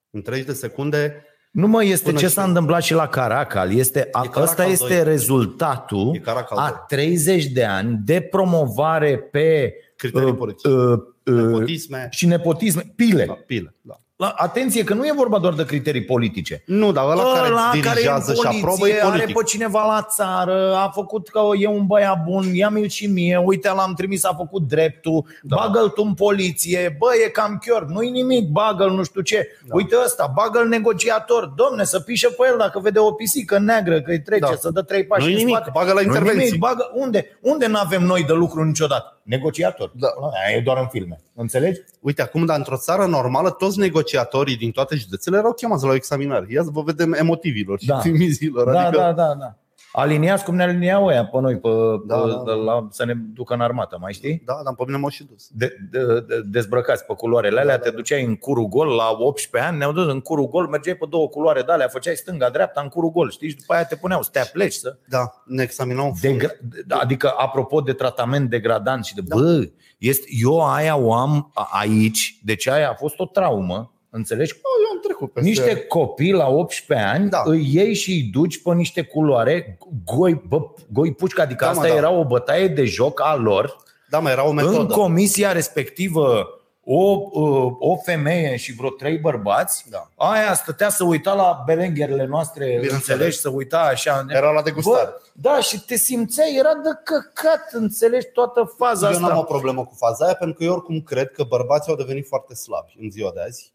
În 30 de secunde Nu mă, este Până ce și- s-a întâmplat și la Caracal. Este, a, Caracal ăsta este doi. rezultatul E Caracal a doi. 30 de ani de promovare pe criterii uh, politice. uh, uh, Nepotisme. și nepotisme. Pile. Da, pile. Da. La, atenție că nu e vorba doar de criterii politice. Nu, dar ăla, care Ăla îți dirigează care e în și aprobă poliție, e are politic. pe cineva la țară, a făcut că e un băiat bun, ia-mi-l și mie, uite l-am trimis, a făcut dreptul, da. bagă-l tu în poliție, bă, e cam chior, nu-i nimic, bagă-l nu știu ce. Da. Uite ăsta, bagă-l negociator, domne, să pișe pe el dacă vede o pisică neagră că îi trece, Da. să dă trei pași Nu-i în nimic, spate. bagă la Nu-i intervenții. Nimic, bagă, unde? Unde n-avem noi de lucru niciodată? Negociator. Da. Aia E doar în filme. Înțelegi? Uite, acum, dar într-o țară normală, toți negociatorii din toate județele erau chemați la o examinare. Ia să vă vedem emotivilor și Da. timizilor. Da, adică, da, da, da. Aliniați cum ne aliniau ăia pe noi pe, Da, pe, da, da. La, să ne ducă în armată, mai știi? da, dar pe mine m-au și dus. De, de, de, dezbrăcați pe culoarele alea, Da, te da, da. duceai în curul gol la 18 ani, ne-au dus în curul gol, mergeai pe două culoare de alea, făceai stânga-dreapta în curul gol, știi? Și după aia te puneau să te apleci, să... Da, ne examinau în fund. Degra- adică, apropo de tratament degradant și de... Da. Bă, este, eu aia o am a- aici, deci aia a fost o traumă, înțelegi? Oh, eu am trecut peste Niște copii la 18 ani, da. Da. îi iei și îi duci pe niște culoare, goi, bă, goi pușcă, adică Da, da, mă, asta da. era o bătaie de joc a lor. Da, mă, era o În metodă. comisia respectivă, o, o, o femeie și vreo trei bărbați, Da. aia stătea să uita la belengherile noastre, Bineînțeles. înțelegi, să uita așa. Era la degustare. Bă, da, și te simțeai, era de căcat, înțelegi toată faza eu n-am o asta. problemă cu faza aia, pentru că eu oricum cred că bărbații au devenit foarte slabi în ziua de azi.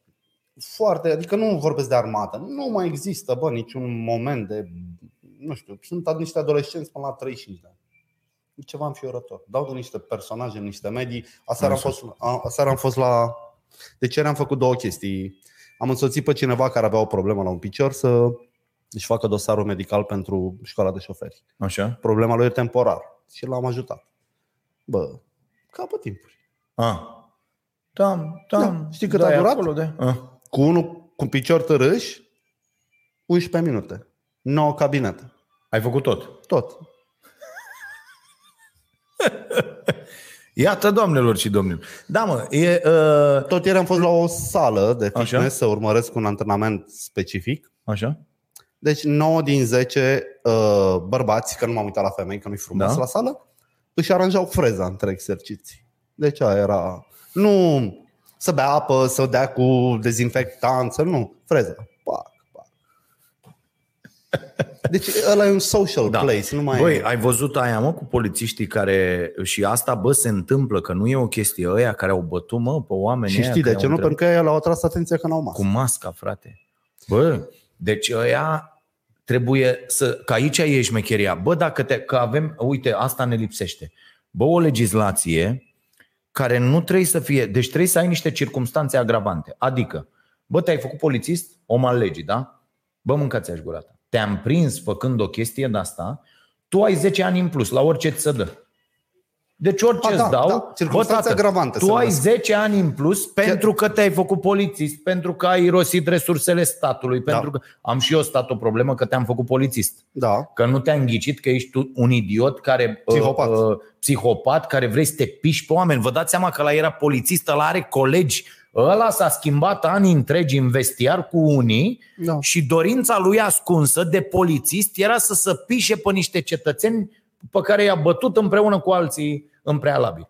Foarte, adică nu vorbesc de armată. Nu mai există, bă, niciun moment de, nu știu, sunt ad- niște adolescenți până la 35 de ani. E ceva înfiorător. Dau de niște personaje, niște medii. Aseară am Așa. fost, a- aseară am fost la... Deci ieri am făcut două chestii. Am însoțit pe cineva care avea o problemă la un picior să își facă dosarul medical pentru școala de șoferi. Așa? Problema lui e temporar și l-am ajutat. Bă, capă timpuri. Ah. Tam, tam. Da. Știi cât a dai durat? Acolo de... Ah. Cu unul cu picior tărâș, 11 minute. 9 cabinete. Ai făcut tot. Tot. Iată, doamnelor și domnilor. Da, mă, e... Uh, Tot ieri am fost la o sală de fitness Așa. să urmăresc un antrenament specific. așa? Deci 9 din 10 uh, bărbați, că nu m-am uitat la femei, că nu-i frumos Da. da. la sală, își aranjau freza între exerciții. Deci aia era... Nu să bea apă, să dea cu dezinfectant, să nu. Freza. Pac, pac. Deci ăla e un social Da. da. place, nu mai Băi, e. ai văzut aia, mă, cu polițiștii care... Și asta, bă, se întâmplă, că nu e o chestie ăia care au bătut, mă, pe oameni Și ăia știi de care ce au nu? întrebat- Pentru că ei le-au atras atenția că n-au masă. Cu masca, frate. Bă, deci ăia trebuie să... Că aici e șmecheria. Bă, dacă te... Că avem... Uite, asta ne lipsește. Bă, o legislație care nu trebuie să fie... Deci trebuie să ai niște circumstanțe agravante. Adică, bă, te-ai făcut polițist, om al legii, da? Bă, mâncați-aș gura ta. Te-am prins făcând o chestie de asta, tu ai 10 ani în plus, la orice ți se dă. Deci orice A, îți da, dau, da, bă, circumstanțe tată, agravante tu se ai numesc. 10 ani în plus pentru că te-ai făcut polițist, pentru că ai irosit resursele statului, Da. pentru că am și eu stat o problemă că te-am făcut polițist. Da. Că nu te-a înghițit că ești tu un idiot care Psihopat. Uh, uh, psihopat care vrei să te piși pe oameni. Vă dați seama că la era polițist, ăla are colegi. Ăla s-a schimbat ani întregi în vestiar cu unii Da. și dorința lui ascunsă de polițist era să se pișe pe niște cetățeni pe care i-a bătut împreună cu alții în prealabil.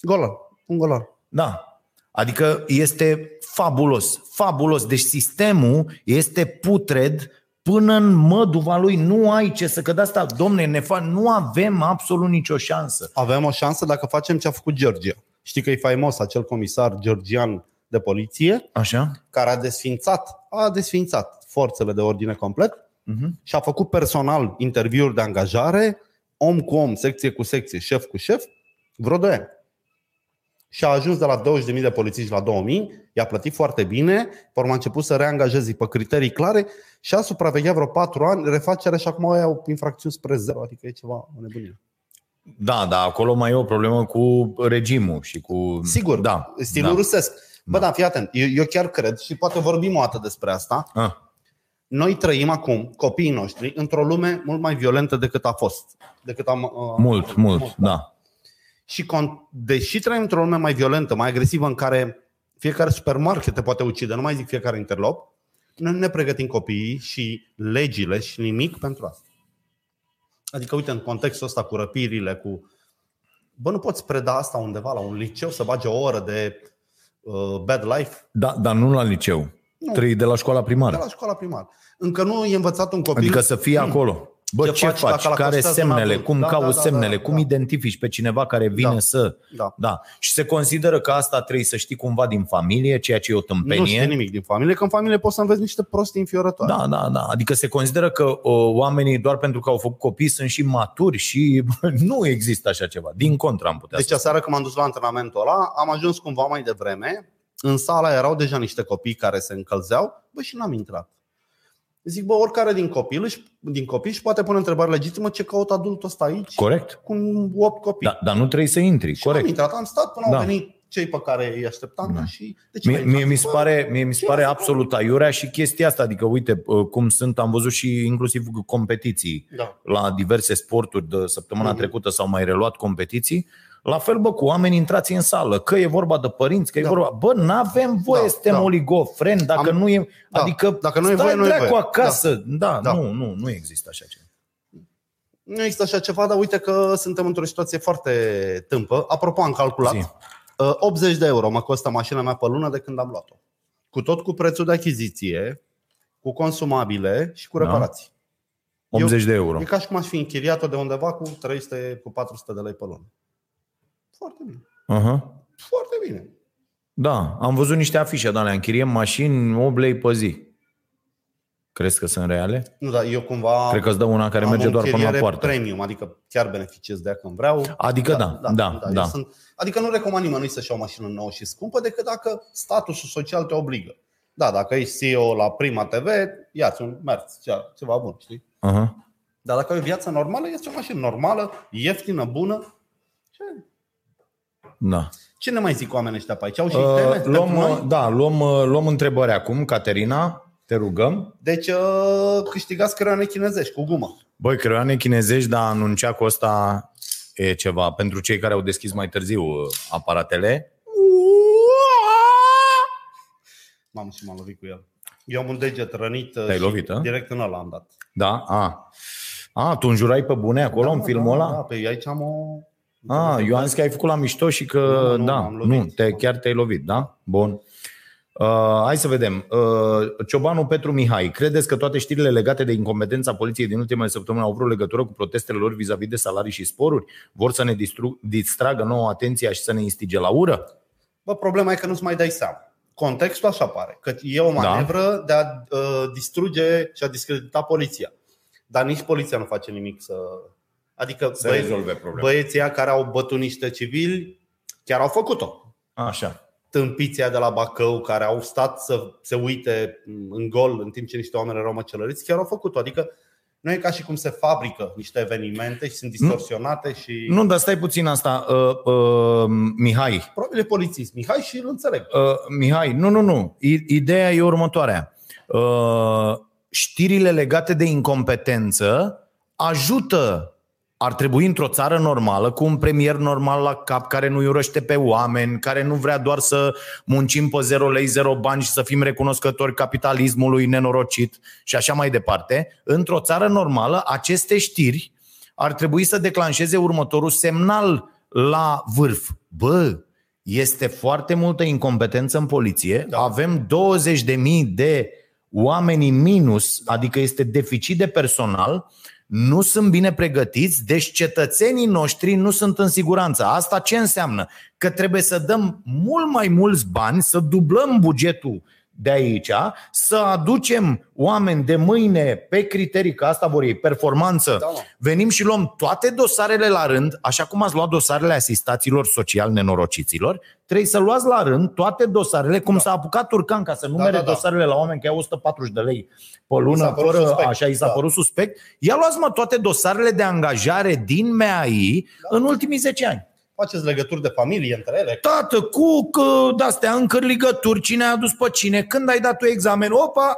Golan. Un golan. Da. Adică este fabulos, fabulos. Deci sistemul este putred până în măduva lui. Nu ai ce să... Că de asta, domne, ne fa... nu avem absolut nicio șansă. Avem o șansă dacă facem ce a făcut Georgia. Știi că e faimos acel comisar georgian de poliție Așa? care a desfințat, a desfințat forțele de ordine complet Uh-huh. și a făcut personal interviuri de angajare, om cu om, secție cu secție, șef cu șef, vreo 2 ani. Și a ajuns de la 20.000 de polițiști la 2.000, i-a plătit foarte bine, pe urmă a început să reangajeze pe criterii clare și a supravegheat vreo 4 ani refacerea și acum au infracțiuni spre zero, adică e ceva o nebunie. Da, da, acolo mai e o problemă cu regimul și cu... Sigur, da, stilul da. rusesc. Bă, da, fii atent, eu, eu chiar cred și poate vorbim o dată despre asta. Ah, Noi trăim acum, copiii noștri, într-o lume mult mai violentă decât a fost. Decât am, uh, mult, mult, da. Și con- deși trăim într-o lume mai violentă, mai agresivă, în care fiecare supermarket te poate ucide, nu mai zic fiecare interlop, noi nu ne pregătim copiii și legile și nimic pentru asta. Adică, uite, în contextul ăsta cu răpirile, cu... Bă, nu poți preda asta undeva la un liceu să bage o oră de uh, bad life da. Dar nu la liceu. Nu. Trei de la școala de primară. la școala primară. Încă nu e învățat un copil. Adică să fie acolo. Bă, Ce ce, faci faci? dacă la Care costează un semnele? adult? Cum Da, cauți da, da, semnele? da, cum da. identifici pe cineva care vine Da. să... Da. Da. Și se consideră că asta trebuie să știi cumva din familie, ceea ce e o Nu știi tâmpenie. nimic din familie, că în familie poți să înveți niște prostii înfiorătoare. Da, da, da. Adică se consideră că uh, oamenii, doar pentru că au făcut copii, sunt și maturi și nu există așa ceva. Din contră am putea Deci să aseară când m-am dus la antrenamentul ăla, am ajuns cumva mai devreme. În sala erau deja niște copii care se încălzeau, bă, și n-am intrat. Zic, bă, oricare din copil, își, din copii își poate pune întrebare legitimă ce caută adultul ăsta aici Corect. cu 8 copii. Da, dar nu trebuie să intri. și am Corect. intrat, am stat până Da. au venit cei pe care îi așteptam Da. și de ce Mie, n-ai mie, intrat? mi se Bă, pare, mie mi se ce pare asta? absolut aiurea și chestia asta. Adică, uite, uh, cum sunt, am văzut și inclusiv competiții Da. la diverse sporturi de săptămâna Mhm. trecută s-au mai reluat competiții. La fel, bă, cu oameni intrați în sală, că e vorba de părinți, că e Da. vorba... Bă, n-avem voie Da, să suntem da. oligofreni dacă Am- nu e... da. Adică Dacă nu e stai voie, nu e dracu voie. acasă. Da, Da. nu, nu, nu există așa ceva. Nu există așa ceva, dar uite că suntem într-o situație foarte tâmpă. Apropo, am calculat. Zi. Uh, 80 de euro mă costă mașina mea pe lună de când am luat-o. Cu tot cu prețul de achiziție, cu consumabile și cu Da. reparații. 80 de euro. E ca și cum aș fi închiriat-o de undeva cu 300, cu 400 de lei pe lună. Foarte bine. Uh-huh. Foarte bine. Da, am văzut niște afișe de alea. Închiriem mașini 8 lei pe zi. Crezi că sunt reale? Nu, dar eu cumva Cred că îți dă una care am merge o doar până la închiriere poartă. premium, adică chiar beneficiez de ea când vreau. Adică da, da, eu da. Sunt, adică nu recomand nimănui să-și ia o mașină nouă și scumpă decât dacă statusul social te obligă. Da, dacă ești CEO la Prima TV, ia-ți un mers, cea- ceva bun, știi? Uh-huh. Dar dacă ai o viață normală, este o mașină normală, ieftină, bună. Ce? Da. Ce ne mai zic oamenii ăștia pe aici? Au și Uh, teme pentru luăm, noi? da, luăm, uh, luăm întrebări acum, Caterina, te rugăm. Deci uh, câștigați creioane chinezești cu gumă. Băi, creioane chinezești, dar anuncea că ăsta e ceva. Pentru cei care au deschis mai târziu uh, aparatele. Mamă și m-am lovit cu el. Eu am un deget rănit uh, Te-ai și lovit, a? direct în ăla am dat. Da? A. A, tu înjurai pe bune acolo, în filmul da, ăla? Da, pe aici am o... A, eu am zis că ai făcut la mișto și că, Nu, nu, da, m-am lovit. nu, te, chiar te-ai lovit, da? Bun. Uh, hai să vedem. Uh, Ciobanu Petru Mihai, credeți că toate știrile legate de incompetența poliției din ultimele săptămâni au vreo legătură cu protestele lor vis-a-vis de salarii și sporuri? Vor să ne distru- distragă nouă atenția și să ne instige la ură? Bă, problema e că nu-ți mai dai seama. Contextul așa pare, că e o manevră da. de a uh, distruge și a discredita poliția. Dar nici poliția nu face nimic să... Adică Să băie- rezolve problema. băieții ăia care au bătut niște civili chiar au făcut-o. Așa. Tâmpiția de la Bacău care au stat să se uite în gol în timp ce niște oameni erau măcelăriți, chiar au făcut-o. Adică nu e ca și cum se fabrică niște evenimente și sunt distorsionate și... Nu, dar stai puțin asta. Uh, uh, Mihai, Probabil e polițist. Mihai și îl înțeleg. Uh, Mihai, nu, nu, nu. I- Ideea e următoarea. Uh, știrile legate de incompetență ajută. Ar trebui într-o țară normală, cu un premier normal la cap, care nu urăște pe oameni, care nu vrea doar să muncim pe zero lei, zero bani și să fim recunoscători capitalismului nenorocit și așa mai departe. Într-o țară normală, aceste știri ar trebui să declanșeze următorul semnal la vârf. Bă, este foarte multă incompetență în poliție. Da. Avem 20.000 de oameni în minus, adică este deficit de personal, nu sunt bine pregătiți, deci cetățenii noștri nu sunt în siguranță. Asta ce înseamnă? Că trebuie să dăm mult mai mulți bani, să dublăm bugetul de aici, să aducem oameni de mâine pe criterii, că asta vor ei, performanță, Da, mă. venim și luăm toate dosarele la rând, așa cum ați luat dosarele asistaților social nenorociților, trebuie să luați la rând toate dosarele, cum s-a apucat Turcan ca să numere da, da. dosarele la oameni care au 140 de lei pe I s-a lună, părut fără, suspect. așa, i s-a Da. părut suspect. Ia luați mă toate dosarele de angajare din MAI în ultimii 10 ani. Faceți legături de familie între ele. Tată, cu că, de-astea încărligături, cine a adus pe cine, când ai dat tu examen, opa,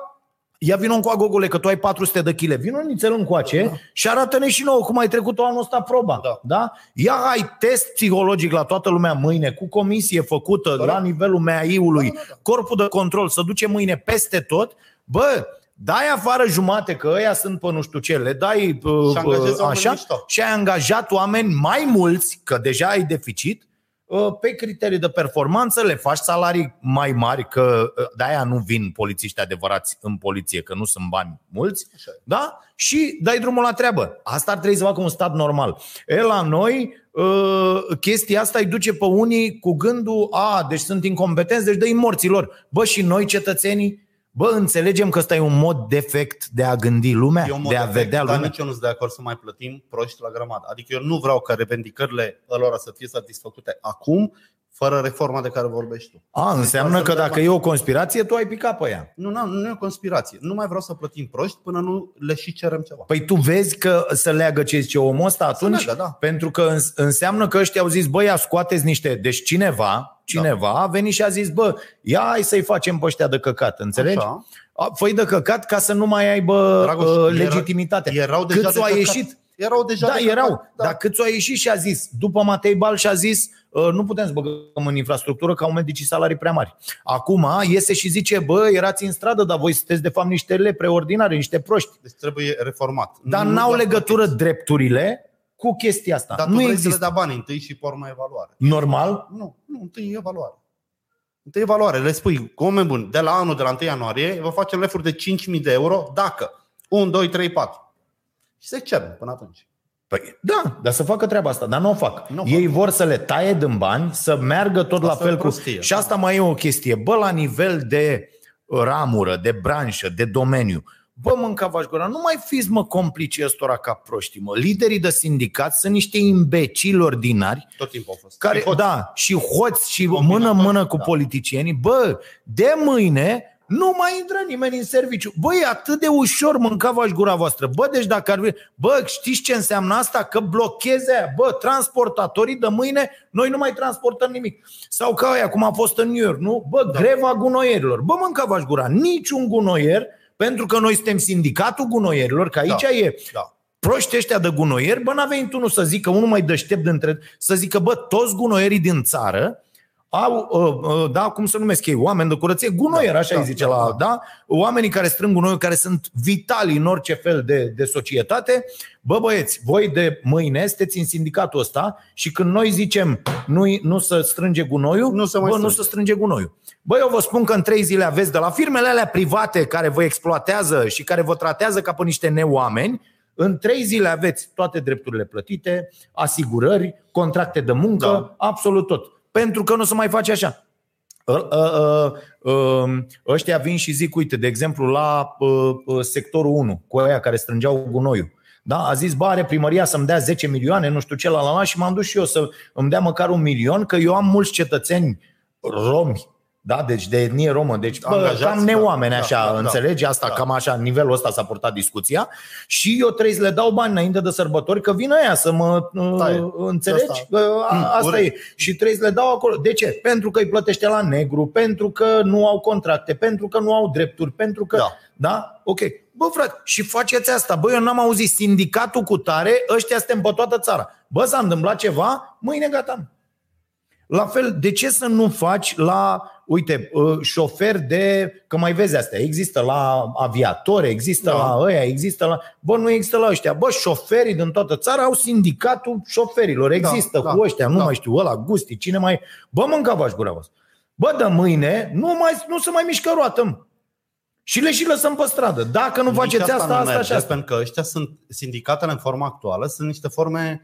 ia vină cu agogule, că tu ai 400 de kg, vină nițel încoace da. și arată-ne și nouă cum ai trecut anul ăsta proba. Da. Da? Ia ai test psihologic la toată lumea mâine, cu comisie făcută Corect. la nivelul MAI-ului, Da, da, da. corpul de control, să duce mâine peste tot, bă, dai afară jumate, că ăia sunt pe nu știu ce, le dai uh, Și angajezi uh, oameni așa mișto. și ai angajat oameni mai mulți, că deja ai deficit, uh, pe criterii de performanță, le faci salarii mai mari, că uh, de-aia nu vin polițiști adevărați în poliție, că nu sunt bani mulți, Așa e. da? Și dai drumul la treabă. Asta ar trebui să facă un stat normal. E, la noi, uh, chestia asta îi duce pe unii cu gândul, a, deci sunt incompetenți, deci dă-i morților. Bă, și noi, cetățenii, bă, înțelegem că ăsta e un mod defect de a gândi lumea, E un mod de a defect, vedea dar lumea. nici eu nu sunt de acord să mai plătim proști la grămadă. Adică eu nu vreau ca revendicările lor să fie satisfăcute acum, fără reforma de care vorbești tu. A, înseamnă Asta că nu dacă da. e o conspirație, tu ai picat pe ea. Nu, nu, nu e o conspirație. Nu mai vreau să plătim proști până nu le și cerem ceva. Păi tu vezi că se leagă ce zice omul ăsta atunci? leagă, da. Pentru că îns- înseamnă că ăștia au zis, băi, ia scoateți niște... Deci cineva, cineva a venit și a zis, bă, ia hai să-i facem pe ăștia de căcat, înțelegi? Așa. A, Făi de căcat ca să nu mai aibă Dragoș, uh, era- legitimitate. Erau deja Cât de a căcat. ieșit? Erau deja Da, de căcat. erau. Dar cât a ieșit și a zis, după Matei Bal și a zis, "Uh, nu putem să băgăm în infrastructură că au medicii salarii prea mari. Acum iese și zice, bă, erați în stradă, dar voi sunteți de fapt niște lepre ordinare, niște proști. Deci trebuie reformat. Dar Nu n-au doar legătură plătiți. drepturile cu chestia asta. Dar tu nu vrei să le există. dea bani întâi și pe urmă evaluare. Normal? Nu, nu, întâi evaluare. Întâi evaluare. Le spui, cu oameni buni, de la anul, de la 1 ianuarie, vă facem lefuri de 5.000 de euro dacă 1, 2, 3, 4. Și se cer până atunci. Păi, da, dar să facă treaba asta, dar nu o fac. Nu o Ei vor să le taie din bani, să meargă tot la Asta e fel cu... prostie. Și asta mai e o chestie. Bă, la nivel de ramură, de branșă, de domeniu, Bă, mânca gura, nu mai fiți, mă, complicii ăstora ca proștii, mă. Liderii de sindicat sunt niște imbecili ordinari Tot timpul au fost. care, Și hoți. da, și hoți și Combinatori, mână-mână cu da. politicienii. Bă, de mâine Nu mai intră nimeni în serviciu. Băi, atât de ușor mâncava-și gura voastră. Bă, deci dacă ar veni... Bă, știți ce înseamnă asta? Că blocheze aia. Bă, transportatorii de mâine, noi nu mai transportăm nimic. Sau ca aia, cum a fost în New York, nu? Bă, da. greva gunoierilor. Bă, mâncava-și gura. Niciun gunoier, pentru că noi suntem sindicatul gunoierilor, că aici Da. e Da. proști ăștia de gunoieri, bă, n-a venit unul să zică, unul mai deștept dintre, să zică, bă, toți gunoierii din țară au, uh, uh, da, cum să numesc ei, oameni de curăție, gunoier, Da, așa da, îi zice da, la, da. da, oamenii care strâng gunoiul, care sunt vitali în orice fel de, de societate, bă, băieți, voi de mâine sunteți în sindicatul ăsta și când noi zicem nu, nu să strânge gunoiul, Nu se mai bă, nu strânge. să strânge gunoiul. Bă, eu vă spun că în trei zile aveți de la firmele alea private care vă exploatează și care vă tratează ca pe niște neoameni, în trei zile aveți toate drepturile plătite, asigurări, contracte de muncă, Da. absolut tot. Pentru că nu se mai face așa. Ă- ă- ă- ă, Ăștia vin și zic, uite, de exemplu, la ă, ă, sectorul 1, cu aia care strângeau gunoiul. Da? A zis, bă, are primăria să-mi dea 10 milioane, nu știu ce, la la la, și m-am dus și eu să îmi dea măcar un milion, că eu am mulți cetățeni romi, da? deci de etnie romă, deci bă, Angajați, cam da. neoameni Da, așa, da, da. înțelegi? Asta, Da. cam așa, nivelul ăsta s-a purtat discuția și eu trebuie să le dau bani înainte de sărbători, că vin aia să mă Taie. uh, înțelegi? Asta. Asta, Mm, asta urât. e. Și trebuie să le dau acolo. De ce? Pentru că îi plătește la negru, pentru că nu au contracte, pentru că nu au drepturi, pentru că... Da. da? Ok. Bă, frate, și faceți asta. Bă, eu n-am auzit sindicatul cu tare, ăștia suntem pe toată țara. Bă, s-a întâmplat ceva, mâine gata. La fel, de ce să nu faci la, uite, uh, șofer de, că mai vezi astea, există la aviatori, există Da. la ăia, există la, bă, nu există la ăștia. Bă, șoferii din toată țara au sindicatul șoferilor, există da, cu ăștia, nu da. mai știu, ăla, Gusti, cine mai, bă, mâncava-și gura voastră. Bă, de mâine nu, mai, nu se mai mișcă roată, mă. Și le și lăsăm pe stradă. Dacă nu Nici faceți asta, nu asta, merge, așa. asta. Pentru că ăștia sunt sindicatele în forma actuală, sunt niște forme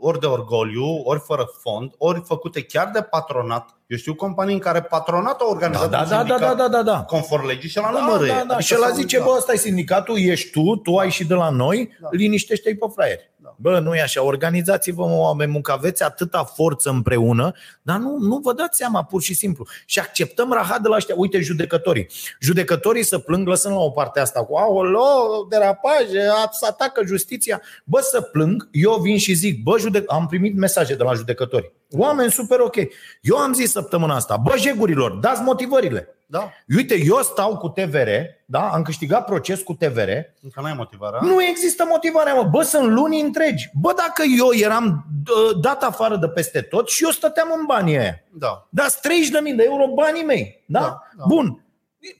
ori de orgoliu, ori fără fond, ori făcute chiar de patronat. Eu știu companii în care patronatul a Da, organizat da, un da, da, sindicat da, da, da. conform legii și la Da, numără. da, da. Și el zice, bă, ăsta e sindicatul, ești tu, tu ai și de la noi, Da. liniștește-i pe fraieri. Da. Bă, nu e așa, organizați-vă, mă, oameni muncă, aveți atâta forță împreună, dar nu, nu vă dați seama, pur și simplu. Și acceptăm rahat de la ăștia. Uite, judecătorii. Judecătorii să plâng, lăsând la o parte asta cu aolo, derapaje, a- să atacă justiția. Bă, să plâng, eu vin și zic, bă, judec- am primit mesaje de la judecători. Oameni super ok. Eu am zis săptămâna asta, bă, jegurilor, dați motivările. Da, Uite, eu stau cu TVR, da? am câștigat proces cu TVR, încă n-ai motivarea. nu există motivarea, mă. Bă, sunt luni întregi. Bă, dacă eu eram dă- dat afară de peste tot și eu stăteam în banii aia. Da. Da, 30.000 de euro banii mei. Da? Da, da. Bun.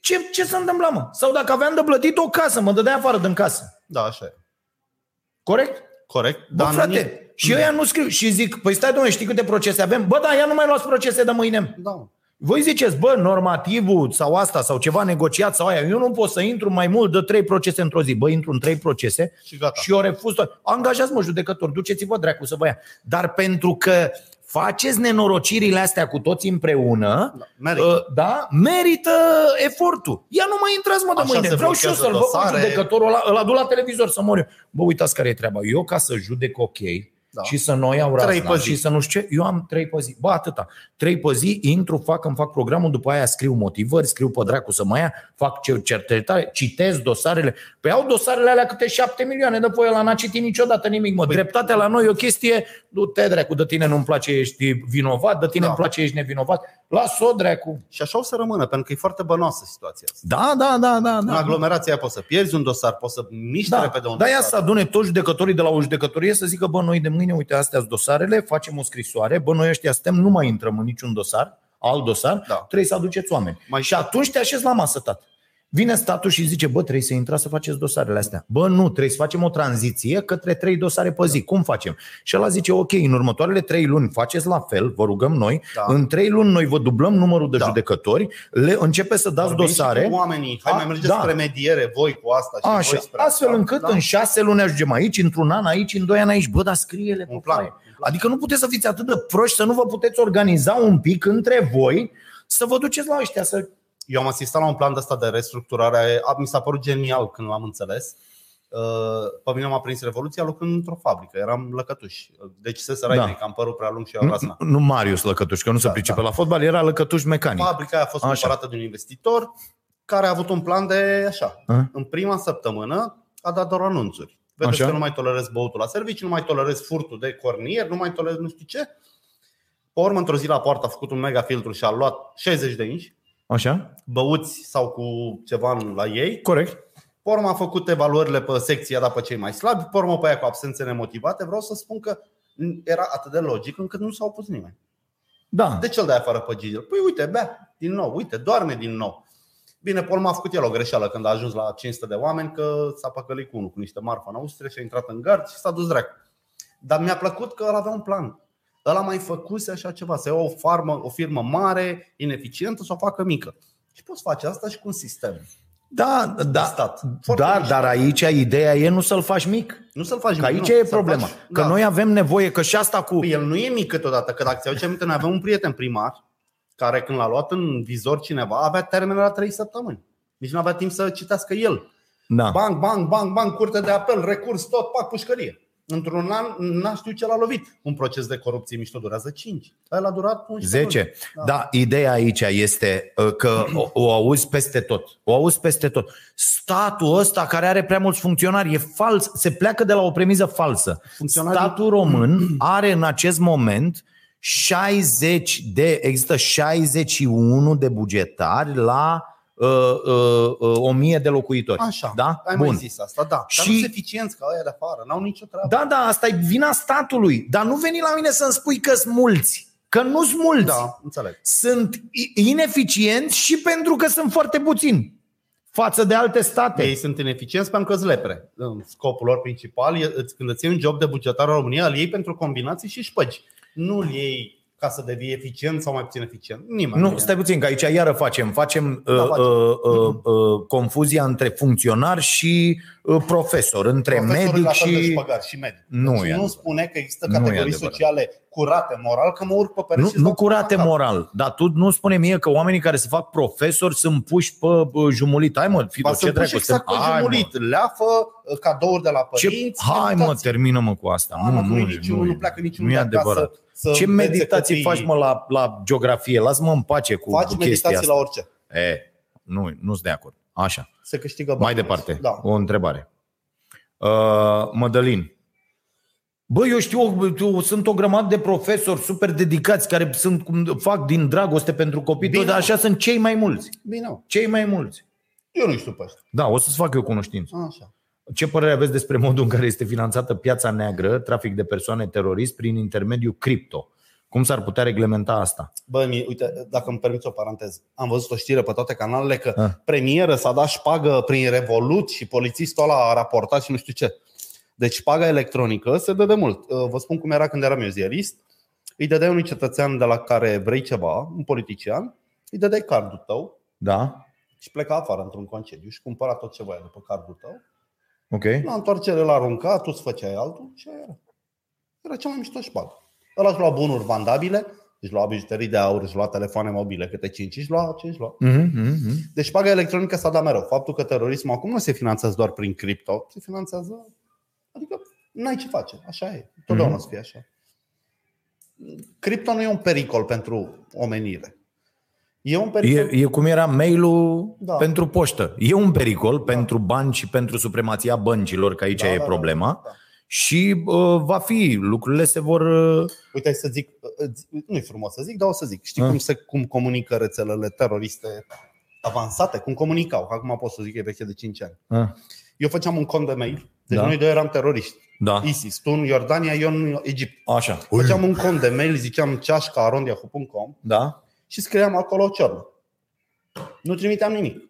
Ce, ce se întâmpla, mă? Sau dacă aveam de plătit o casă, mă dădea afară din casă. Da, așa e. Corect? Corect. Bă, Dar frate, ni- și eu nu scriu și zic, păi stai, domnule, știi câte procese avem? Bă, da, ia nu mai luați procese de mâine. Da. Voi ziceți, bă, normativul sau asta sau ceva negociat sau aia, eu nu pot să intru mai mult de trei procese într-o zi. Bă, intru în trei procese Și gata. și eu refuz tot. Angajați mă judecători, duceți-vă dracu să vă ia. Dar pentru că faceți nenorocirile astea cu toți împreună, Da, merită. uh, da, merită efortul. Ia nu mai intrați mă de Așa mâine. se Vreau și eu blochează să-l văd pe dosare. judecătorul ăla, îl adu la televizor să mor eu. Bă, uitați care e treaba. Eu ca să judec ok, Da. și să nu iau Trei razna pe zi. și să nu știu ce, eu am trei pe zi. Bă, atâta. Trei pe zi, intru, fac, îmi fac programul, după aia scriu motivări, scriu pe dracu să mai ia, fac ce- cercetare, citesc dosarele. Păi au dosarele alea câte șapte milioane, după el n-a citit niciodată nimic. Mă, dreptatea la noi e o chestie, du-te dracu, de tine nu-mi place, ești vinovat, de tine Da. îmi place, ești nevinovat. Las-o dracu. Și așa o să rămână, pentru că e foarte bănoasă situația asta. Da, da, da, da. În da. aglomerația aia poți să pierzi un dosar, poți să miști Da, repede un da, ia dosar. să adune toți judecătorii de la o judecătorie să zică, bă, noi de mâine, uite, astea sunt dosarele, facem o scrisoare, bă, noi ăștia suntem, nu mai intrăm în niciun dosar, alt dosar, Da. trebuie să aduceți oameni. Mai- Și atunci te așezi la masă, tată. Vine statul și zice, bă, trebuie să intrați să faceți dosarele astea. Bă, nu, trebuie să facem o tranziție către trei dosare pe zi. Cum facem? Și ăla zice, ok, în următoarele trei luni faceți la fel, vă rugăm noi. Da. În trei luni noi vă dublăm numărul de Da. judecători, le începe să dați Vorbiți și dosare. Cu oamenii, hai A, mai mergeți da. spre mediere, voi cu asta și Așa, voi spre astfel asta. încât Da. în șase luni ajungem aici, într-un an aici, în doi ani aici. Bă, dar scrie-le pe Un plan, foaie. un plan. Adică nu puteți să fiți atât de proști să nu vă puteți organiza un pic între voi să vă duceți la ăștia să... Eu am asistat la un plan de ăsta de restructurare, a- mi s-a părut genial când l-am înțeles. Uh, Pe mine m-a prins revoluția lucrând într-o fabrică, eram lăcătuș. Deci să Da. da. că am părul prea lung și eu razna. Nu, nu Marius Lăcătuș, că nu se Da, pricepe da. la fotbal, era Lăcătuș mecanic. Fabrica aia a fost Așa. cumpărată de un investitor care a avut un plan de așa. A? În prima săptămână a dat doar anunțuri. Vedeți Așa. că nu mai tolerez băutul la serviciu, nu mai tolerez furtul de cornier, nu mai tolerez nu știu ce. Pe urmă, într-o zi la poartă a făcut un mega filtru și a luat 60 de inși, Așa? băuți sau cu ceva în- la ei. Corect. Pe urmă a făcut evaluările pe secție, a dat pe cei mai slabi, pe urmă pe aia cu absențe nemotivate. Vreau să spun că era atât de logic încât nu s-a opus nimeni. Da. De ce îl dai afară pe Gigi? Păi uite, bea din nou, uite, doarme din nou. Bine, pe urmă a făcut el o greșeală când a ajuns la 500 de oameni că s-a păcălit cu unul cu niște marfă în Austria și a intrat în gard și s-a dus dracu. Dar mi-a plăcut că el avea un plan. Ăla mai făcuse așa ceva, să ia o, farmă, o firmă mare, ineficientă, să o facă mică. Și poți face asta și cu un sistem. Da, da, stat. Foarte dar, mișto. dar aici ideea e nu să-l faci mic. Nu să-l faci Că mic, aici nu, e să-l problema. faci- Că da. noi avem nevoie, că și asta cu... Păi el nu e mic câteodată, că dacă ți aduce aminte, noi aveam un prieten primar care când l-a luat în vizor cineva avea termen la 3 săptămâni. Nici nu avea timp să citească el. Da. Bang, bang, bang, bang, curte de apel, recurs, tot, pac, pușcărie. Într-un an n-a știu ce l-a lovit. Un proces de corupție mișto durează 5. El a durat 11 10. Da, ideea aici este uh, că o, o auzi peste tot. O auzi peste tot. Statul ăsta care are prea mulți funcționari e fals, se pleacă de la o premiză falsă. Funcționarii- Statul român are în acest moment 60 de există 61 de bugetari la uh, uh, uh, 1000 de locuitori. Așa, da? ai Bun. mai zis asta, da. Dar Și- nu sunt eficienți ca aia de afară, n-au nicio treabă. Da, da, asta e vina statului. Dar nu veni la mine să-mi spui că sunt mulți. Că nu sunt mulți. Da, înțeleg. Sunt i- ineficienți și pentru că sunt foarte puțini față de alte state. Ei sunt ineficienți pentru că sunt lepre. Scopul lor principal e îți- când îți iei un job de bugetar în România, îl iei pentru combinații și șpăgi. Nu îl iei ca să devii eficient sau mai puțin eficient. Nimeni. Nu, stai puțin, că aici iară facem, facem, Da, uh, facem. uh, uh, uh, confuzia între funcționar și uh, profesor, între Profesorul medic la fel de și... șpăgar și medic. Nu deci e nu adevărat. spune că există Nu e categorii adevărat. sociale curate moral, că mă urc pe pereți Nu, și îți nu dau cu curate cap. moral, dar tu nu spune mie că oamenii care se fac profesori sunt puși pe uh, jumulit. Hai mă, Fido, Ba, ce sunt dracu? puși exact pe suntem- Hai, mă. jumulit, leafă, cadouri de la Ce... părinți. Hai mă, meditații. termină-mă cu asta. Ah, nu, mă, nu, nu, e- niciunul nu, nu e- pleacă niciunul nu e de acasă adevărat. să Ce învețe meditații copiii. faci mă la, la geografie? Lasă-mă în pace cu Faci chestia meditații asta. la orice. E, nu, nu sunt de acord. Așa. Se câștigă bani. Mai departe, Da. o întrebare. Uh, Mădălin. Bă, eu știu, eu, sunt o grămadă de profesori super dedicați care sunt, cum- fac din dragoste pentru copii, Bine. tot, dar așa sunt cei mai mulți. Bine, mă. Cei mai mulți. eu nu știu pe ăsta. Da, o să-ți fac eu cunoștință. Așa. Ce părere aveți despre modul în care este finanțată piața neagră, trafic de persoane terorist prin intermediul cripto? Cum s-ar putea reglementa asta? Bă, mie, uite, dacă îmi permiți o paranteză, am văzut o știre pe toate canalele că Ah. premieră s-a dat șpagă prin Revolut și polițistul ăla a raportat și nu știu ce. Deci șpaga electronică se dă de mult. Uh, Vă spun cum era când eram eu ziarist. Îi dădeai unui cetățean de la care vrei ceva, un politician, îi dădeai cardul tău Da? și pleca afară într-un concediu și cumpăra tot ce voia după cardul tău. Ok? La întoarcere l arunca, tu îți făceai altul și aia era. Era cea mai mișto șpagă. Ăla își lua bunuri vandabile, își lua bijuterii de aur, își lua telefoane mobile, câte 5 își lua, ce își lua. Mm-hmm, mm-hmm. Deci șpaga electronică s-a dat mereu. Faptul că terorismul acum nu se finanțează doar prin cripto, se finanțează, adică n-ai ce face, așa e. Totdeauna Mhm. să fie așa. Cripto nu e un pericol pentru omenire. E un pericol. E, e cum era mail-ul Da. pentru poștă. E un pericol pentru bani și pentru supremația băncilor, că aici Da, e da, problema. da, da. Și uh, va fi, lucrurile se vor... Uh, Uite, hai să zic, nu e frumos să zic, dar o să zic. Știi Ah. cum, se, cum comunică rețelele teroriste avansate? Cum comunicau? Acum pot să zic că e veche de 5 ani. uh, Eu făceam un cont de mail, deci Da. noi doi eram teroriști. da, ISIS, tu în Iordania, eu în Egipt. așa. Făceam un cont de mail, ziceam ceașca.arondiahu.com Da? și scriam acolo o ciornă. Nu trimiteam nimic.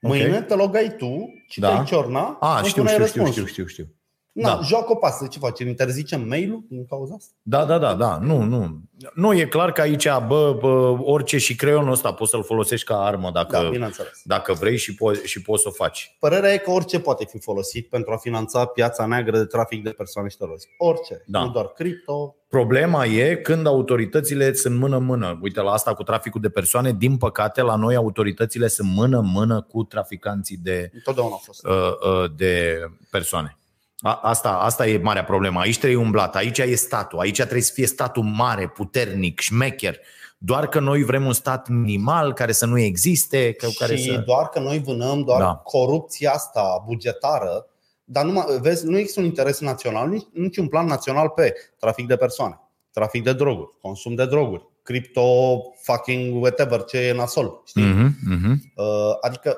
Mâine te logai tu, citeai Da. ciorna, A, îmi știu, puneai știu, știu, răspunsul. știu, știu, știu. Na, Da. joacă o pasă, ce facem? Interzicem mail-ul din cauza asta? Da, da, da, da. Nu, nu. Nu, e clar că aici, bă, bă orice și creionul ăsta poți să-l folosești ca armă dacă, Da, bineînțeles. dacă vrei și, po- și poți să o faci. Părerea e că orice poate fi folosit pentru a finanța piața neagră de trafic de persoane și terorism. Orice, Da. nu doar cripto. Problema e când autoritățile sunt mână-mână. Uite la asta cu traficul de persoane, din păcate la noi autoritățile sunt mână-mână cu traficanții de, Întotdeauna a fost. uh, uh, de persoane. A, asta, asta e marea problemă. Aici trebuie umblat, aici e statul, aici trebuie să fie statul mare, puternic, șmecher. Doar că noi vrem un stat minimal care să nu existe, că, care și să... doar că noi vânăm doar Da. da. corupția asta bugetară, dar numai, vezi, nu există un interes național, nici, nici un plan național pe trafic de persoane, trafic de droguri, consum de droguri, cripto, fucking whatever, ce e nasol. Știi? Mhm, mhm. Uh, Adică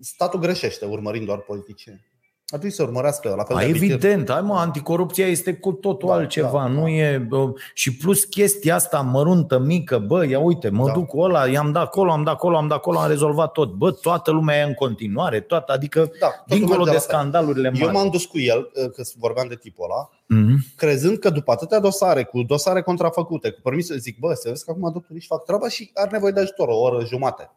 statul greșește urmărind doar politicieni. Ar trebui să urmărească la fel A, de abitir. evident, hai mă, anticorupția este cu totul Da, altceva, da, nu da. e... bă, Și plus chestia asta măruntă, mică, bă, ia uite, mă Da. duc cu ăla, i-am dat acolo, am dat acolo, am dat acolo, am rezolvat tot. Bă, toată lumea e în continuare, toată, adică Da, totul dincolo merge de la fel. scandalurile mari. Eu m-am dus cu el, uh, că vorbeam de tipul ăla, Mhm. crezând că după atâtea dosare, cu dosare contrafăcute, cu permise, zic, bă, să vezi că acum doctorii își fac treaba și are nevoie de ajutor, o oră jumate.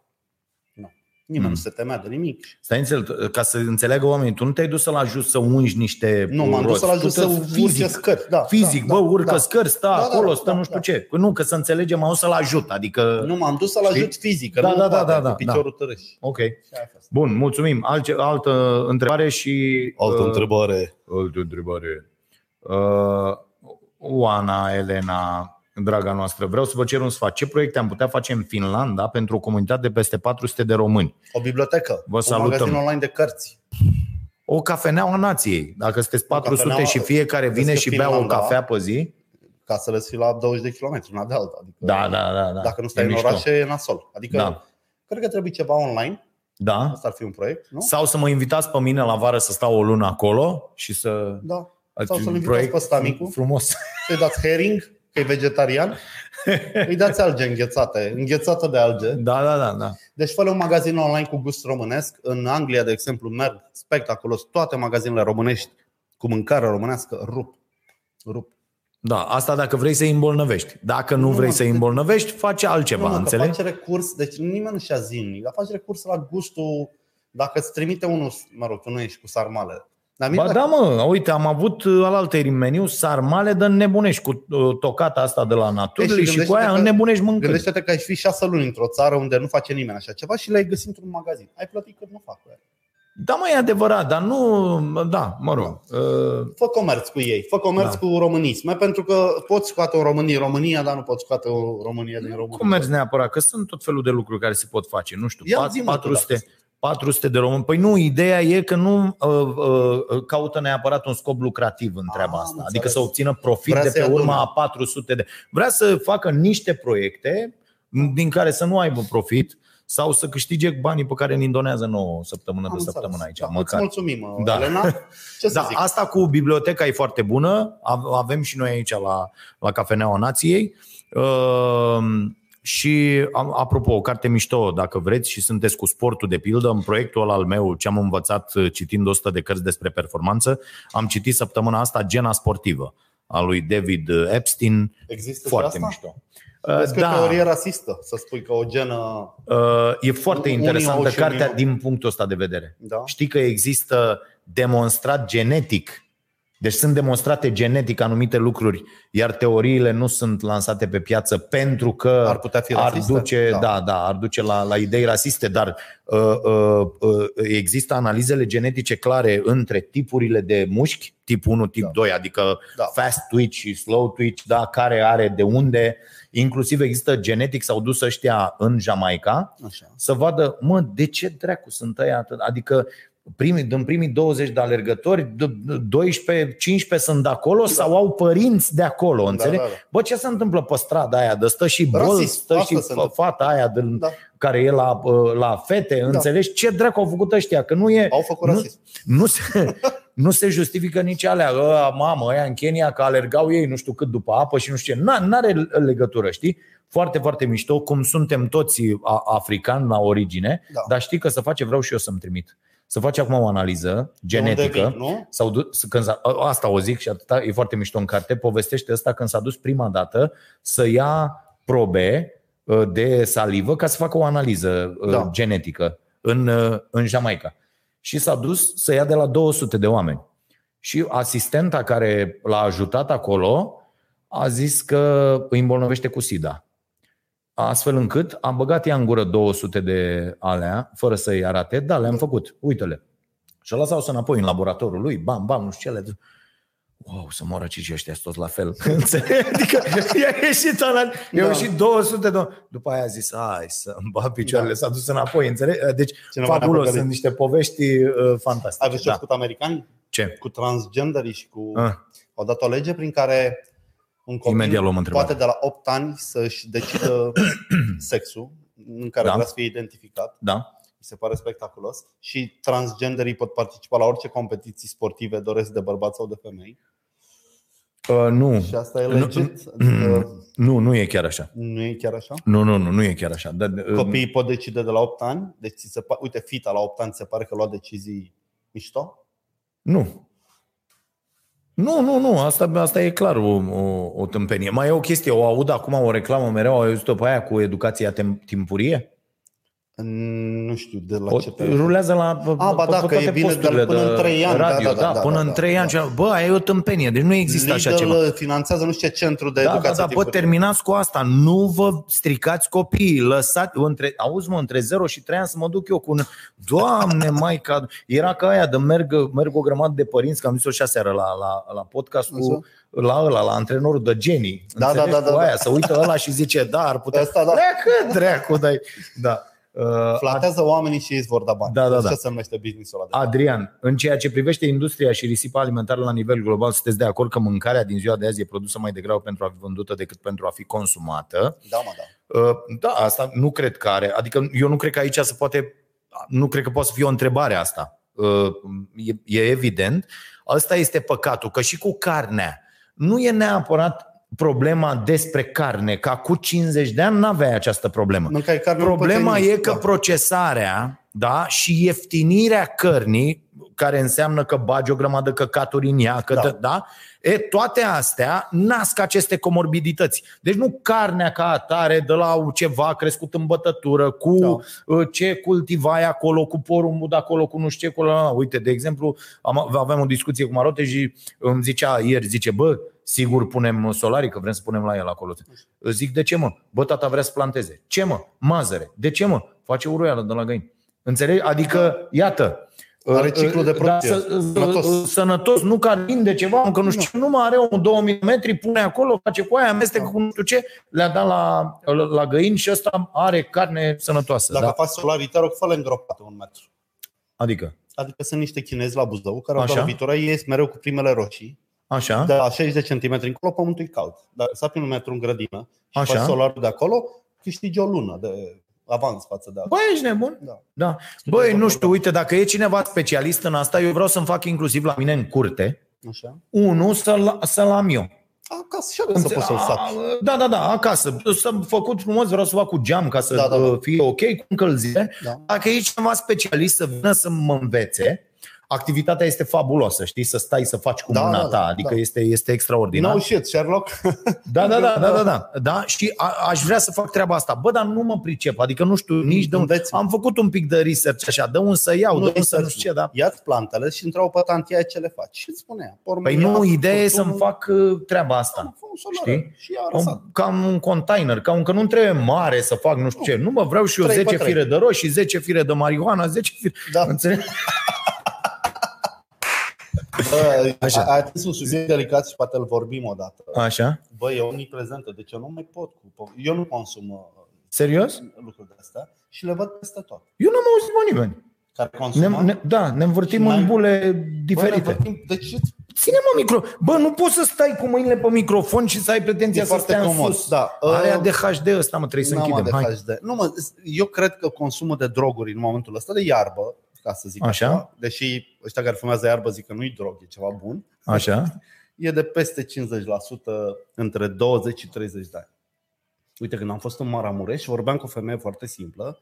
Nu. Nimeni Mm. nu se temea de nimic. Stai înțeleg, ca să înțeleagă oamenii, tu nu te-ai dus să-l ajuți să ungi niște Nu, m-am dus roți. să-l ajut Tu să te- urce scări. Da, Fizic, da, bă, da, urcă da. scări, stă Da, da, acolo, da, stă da, nu știu da. ce. Păi Nu, că să înțelegem, o să-l ajut, adică... Nu, m-am dus să-l Știi? ajut fizic, că Da, nu da, da, poate, da, cu da, piciorul târâș. Ok. Și aia a fost. Bun, mulțumim. Alce, altă întrebare și... uh, întrebare. Altă întrebare. Uh, Oana, Elena, draga noastră, vreau să vă cer un sfat. Ce proiecte am putea face în Finlanda pentru o comunitate de peste 400 de români? O bibliotecă, Vă un salutăm. magazin online de cărți. O cafenea a nației. Dacă sunteți 400 cafeneaua- și fiecare vezi vine că și bea o Finlanda- cafea pe zi, Ca să le ții la 20 de kilometri, una de alta. Adică, da, da, da. da. Dacă nu E stai în mișto. orașe, e nasol. Adică, Da. cred că trebuie ceva online. Da. Asta ar fi un proiect, nu? Sau să mă invitați pe mine la vară să stau o lună acolo și să... Da. Ați Sau un să-l invitați pe Stamicu. Frumos. Să-i dați herring, că e vegetarian. Îi dați alge înghețate, înghețată de alge. Da, da, da, da. Deci fă un magazin online cu gust românesc. În Anglia, de exemplu, merg spectaculos toate magazinele românești cu mâncare românească rup. Rup. Da, asta dacă vrei să-i îmbolnăvești. Dacă nu Nu, vrei mă, să-i îmbolnăvești, face altceva, Nu, mă, că înțelegi? faci recurs, deci nimeni nu-și ia zilnic, dar faci recurs la gustul, dacă îți trimite unul, mă rog, tu nu ești cu sarmale. Dar mie Ba dacă- da, mă, uite, am avut uh, alaltă în meniu sarmale de înnebunești cu uh, tocata asta de la naturile Ei, și, și cu aia gândește-te că- înnebunești mâncând. Gândește-te că ai fi șase luni într-o țară unde nu face nimeni așa ceva și le-ai găsit într-un magazin. Ai plătit cât nu fac cu ele. Da, mă, e adevărat, dar nu... Da, mă rog. Uh, Fă comerț cu ei, fă comerț Da. cu românisme, pentru că poți scoate o Românie în România, dar nu poți scoate o Românie din România. Comerț neapărat, că sunt tot felul de lucruri care se pot face. Nu știu, Ia pat- zi-mă tu 400, dacă- 400 de români. Păi nu, ideea e că nu uh, uh, caută neapărat un scop lucrativ în treaba Ah, asta. am Adică înțeles. să obțină profit Vrea de să pe ia urma lumea. a 400 de... Vrea să facă niște proiecte din care să nu aibă profit sau să câștige banii pe care ne indonează nouă săptămână Am de înțeles. săptămână aici. Da, îți măcar. mulțumim, Da. Elena. Ce să Da, zic? asta cu biblioteca e foarte bună. Av- Avem și noi aici la, la Cafeneaua Nației. Uh, și am- apropo, o carte mișto, dacă vreți și sunteți cu sportul de pildă, în proiectul ăla al meu, ce am învățat uh, citind 100 de cărți despre performanță, am citit săptămâna asta Gena Sportivă a lui David Epstein, Există foarte și asta? mișto. Vezi că Da. e teorie rasistă, să spui că o genă... Uh, E foarte Unii interesantă au și cartea unii nu. din punctul ăsta de vedere. Da. Știi că există demonstrat genetic, deci sunt demonstrate genetic anumite lucruri, iar teoriile nu sunt lansate pe piață pentru că Ar putea fi ar rasiste? duce, da. Da. Da, da, ar duce la, la idei rasiste, dar uh, uh, uh, există analizele genetice clare între tipurile de mușchi, tip 1, tip Da. 2, adică Da. fast twitch și slow twitch, da, care are de unde, inclusiv există genetic, s-au dus ăștia în Jamaica, Așa. să vadă, mă, de ce dracu sunt ăia atât? Adică primii, din primii 20 de alergători, 12-15 sunt de acolo sau au părinți de acolo, înțelegi? da, da. Bă, ce se întâmplă pe strada aia? De stă și bol, Rasist, stă asta și se întâmplă. fata aia de, Da. care e la, la fete, înțelegi? Ce dracu au făcut ăștia? Că nu e... Au făcut nu, rasism. nu se, nu se justifică nici alea, ă, mamă, ăia în Kenya că alergau ei nu știu cât după apă și nu știu ce. N- N-are legătură, știi? Foarte, foarte mișto, cum suntem toți a- africani la origine, Da. dar știi că să face, vreau și eu să-mi trimit. Să face acum o analiză genetică. De unde vin, nu? Sau du- când s-a, asta o zic și atâta, e foarte mișto în carte, povestește asta când s-a dus prima dată să ia probe uh, de salivă ca să facă o analiză uh, Da. genetică în, uh, în Jamaica. Și s-a dus să ia de la 200 de oameni. Și asistenta care l-a ajutat acolo a zis că îi îmbolnăvește cu SIDA. Astfel încât am băgat ea în gură 200 de alea, fără să-i arate. Da, le-am făcut. Uite-le. Și ăla s-a dus înapoi în laboratorul lui, bam, bam, nu știu ce, le Wow, să moară cici ăștia toți la fel. Înțelegi? adică i-a ieșit ăla, i-a Da. ieșit 200 de... După aia a zis, hai să îmi bat picioarele, Da. s-a dus înapoi, înțelegi? Deci, Cineva ne-a fabulos, păcălit. sunt niște povești uh, fantastice. Aveți ce da. da. cu americani? Ce? Cu transgenderii și cu... Ah. Au dat o lege prin care un copil Imediat luăm întrebarea. poate de la 8 ani să-și decidă sexul în care Da. vrea să fie identificat. Da? Mi se pare spectaculos. Și transgenderii pot participa la orice competiții sportive doresc de bărbați sau de femei. Uh, nu. Și asta e Nu- legit. Adică Nu, nu e chiar așa. nu e chiar așa? Nu, nu, nu, nu e chiar așa. Dar, uh, Copiii pot decide de la 8 ani. Deci, ți se, pa- uite, fita la 8 ani se pare că lua decizii mișto. Nu. Nu, nu, nu, asta, asta e clar o, o, o tâmpenie. Mai e o chestie, o aud acum o reclamă mereu, au auzit-o pe aia cu educația tem- timpurie? Nu știu de la O, ce te rulează la A, ba da, că toate e bine, dar posturile până de în trei ani, da, radio, da, da, da, până da, în da, trei da. ani. ceva. Bă, aia e o tâmpenie, deci nu există așa ceva. Lidl finanțează nu știu ce centru de Da, da, educație da, bă, timpurie. terminați cu asta. Nu vă stricați copiii. Lăsați, între, auzi mă, între 0 și 3 ani să mă duc eu cu un... Doamne, mai ca... Era ca aia de merg, merg o grămadă de părinți, că am zis-o și aseară la, la, la podcast cu, la ăla, la antrenorul de genii. Da, Înțelegi? da, da, Cu da, aia, da. să uită ăla și zice, da, ar putea... Asta, da. Treacă, dracu, dai. Da. Uh, Flatează oamenii și ei îți vor da bani. Da, da, Așa da. se numește business-ul ăla. de fapt. Adrian, în ceea ce privește industria și risipa alimentară la nivel global, sunteți de acord că mâncarea din ziua de azi e produsă mai degrabă pentru a fi vândută decât pentru a fi consumată? Da, mă, da. Uh, Da, asta nu cred că are. Adică eu nu cred că aici se poate. Nu cred că poate să fie o întrebare asta. Uh, E, e evident. Asta este păcatul, că și cu carnea nu e neapărat problema despre carne, ca cu 50 de ani n-aveai această problemă. Mâncai carne, nu Problema puteai e nici- că da. procesarea da, și ieftinirea cărnii, care înseamnă că bagi o grămadă căcaturi în ea, că Da. da. Da, e, toate astea nasc aceste comorbidități. Deci nu carnea ca atare de la ceva crescut în bătătură, cu Da. da. ce cultivai acolo, cu porumbul de acolo, cu nu știu ce, cu la... Uite, de exemplu, am, aveam o discuție cu Marote și îmi zicea ieri, zice, bă, sigur punem solarii, că vrem să punem la el acolo. Zic, de ce mă? Bă, tata vrea să planteze. Ce mă? Mazăre. De ce mă? Face uruială de la găini. Înțelegi? Adică, iată, Are ciclu de producție. Da, să- Sănătos. sănătos, nu că vinde ceva, că nu știu, nu mai are un 2 mm, pune acolo, face cu aia, amestecă cu nu știu ce, le-a dat la, la găini și ăsta are carne sănătoasă. Dacă Da? faci solarii, te rog, fă-le îngropate un metru. Adică, Adică sunt niște chinezi la Buzău care au Așa. dat lovitura, ei ies mereu cu primele roșii. Așa, De la 60 de centimetri încolo, pământul e cald. Dar să aprin un metru în grădină și Așa. faci solarul de acolo, câștigi o lună de avans față de Băi, alții. ești nebun? Da. Da. Băi, nu știu, uite, dacă e cineva specialist în asta, eu vreau să-mi fac inclusiv la mine în curte, Așa. unul să-l, să-l am eu. Acasă și acasă poți să-l sapi. A, Da, da, da, acasă. Să-mi făcut frumos, vreau să fac cu geam ca să Da, da, da. uh, fie ok cu încălzire. Da. Dacă e cineva specialist să vină să mă învețe, activitatea este fabuloasă, știi, să stai să faci cu Da, mâna da, ta, da, adică da. este, este extraordinar. No shit, Sherlock. Da, da, da, da, da, da, da. Și a, aș vrea să fac treaba asta. Bă, dar nu mă pricep, adică nu știu nici de unde. Înveți. Am făcut un pic de research așa, de un să iau, de un să nu știu ce, da. Ia-ți plantele și întreabă pe tantia ce le faci. Și îți spune ea. Pormă, Păi ia nu, ideea e furtunul, să-mi fac uh, treaba asta. fă un solar Știi? Și ia arăsat. Un, cam un container, ca un că nu trebuie mare să fac nu știu ce. Nu mă vreau și eu Trei pe 10 trei. fire de roșii, 10 fire de marihuana, 10 fire. Da. Înțelegi? Bă, Așa. ai atins un subiect delicat și poate îl vorbim odată. Așa? Bă, e omniprezentă, deci eu nu mai pot cu... Eu nu consum uh, Serios? lucruri de astea și le văd peste tot. Eu nu am auzit pe nimeni. Care consumă... Ne, ne, da, ne învârtim Și mai- în bule Bă, ne diferite. vorbim- Deci Ține mă micro. Bă, nu poți să stai cu mâinile pe microfon și să ai pretenția E să foarte stea în comod, sus. da. Are Uh, ADHD ăsta, mă, trebuie să n-am închidem. Hai. ADHD. Nu, mă, eu cred că consumul de droguri în momentul ăsta de iarbă, ca să zic Așa. așa, deși ăștia care fumează iarbă zic că nu-i drog, e ceva bun, Așa? e de peste 50% între 20 și 30 de ani. Uite, când am fost în Maramureș, vorbeam cu o femeie foarte simplă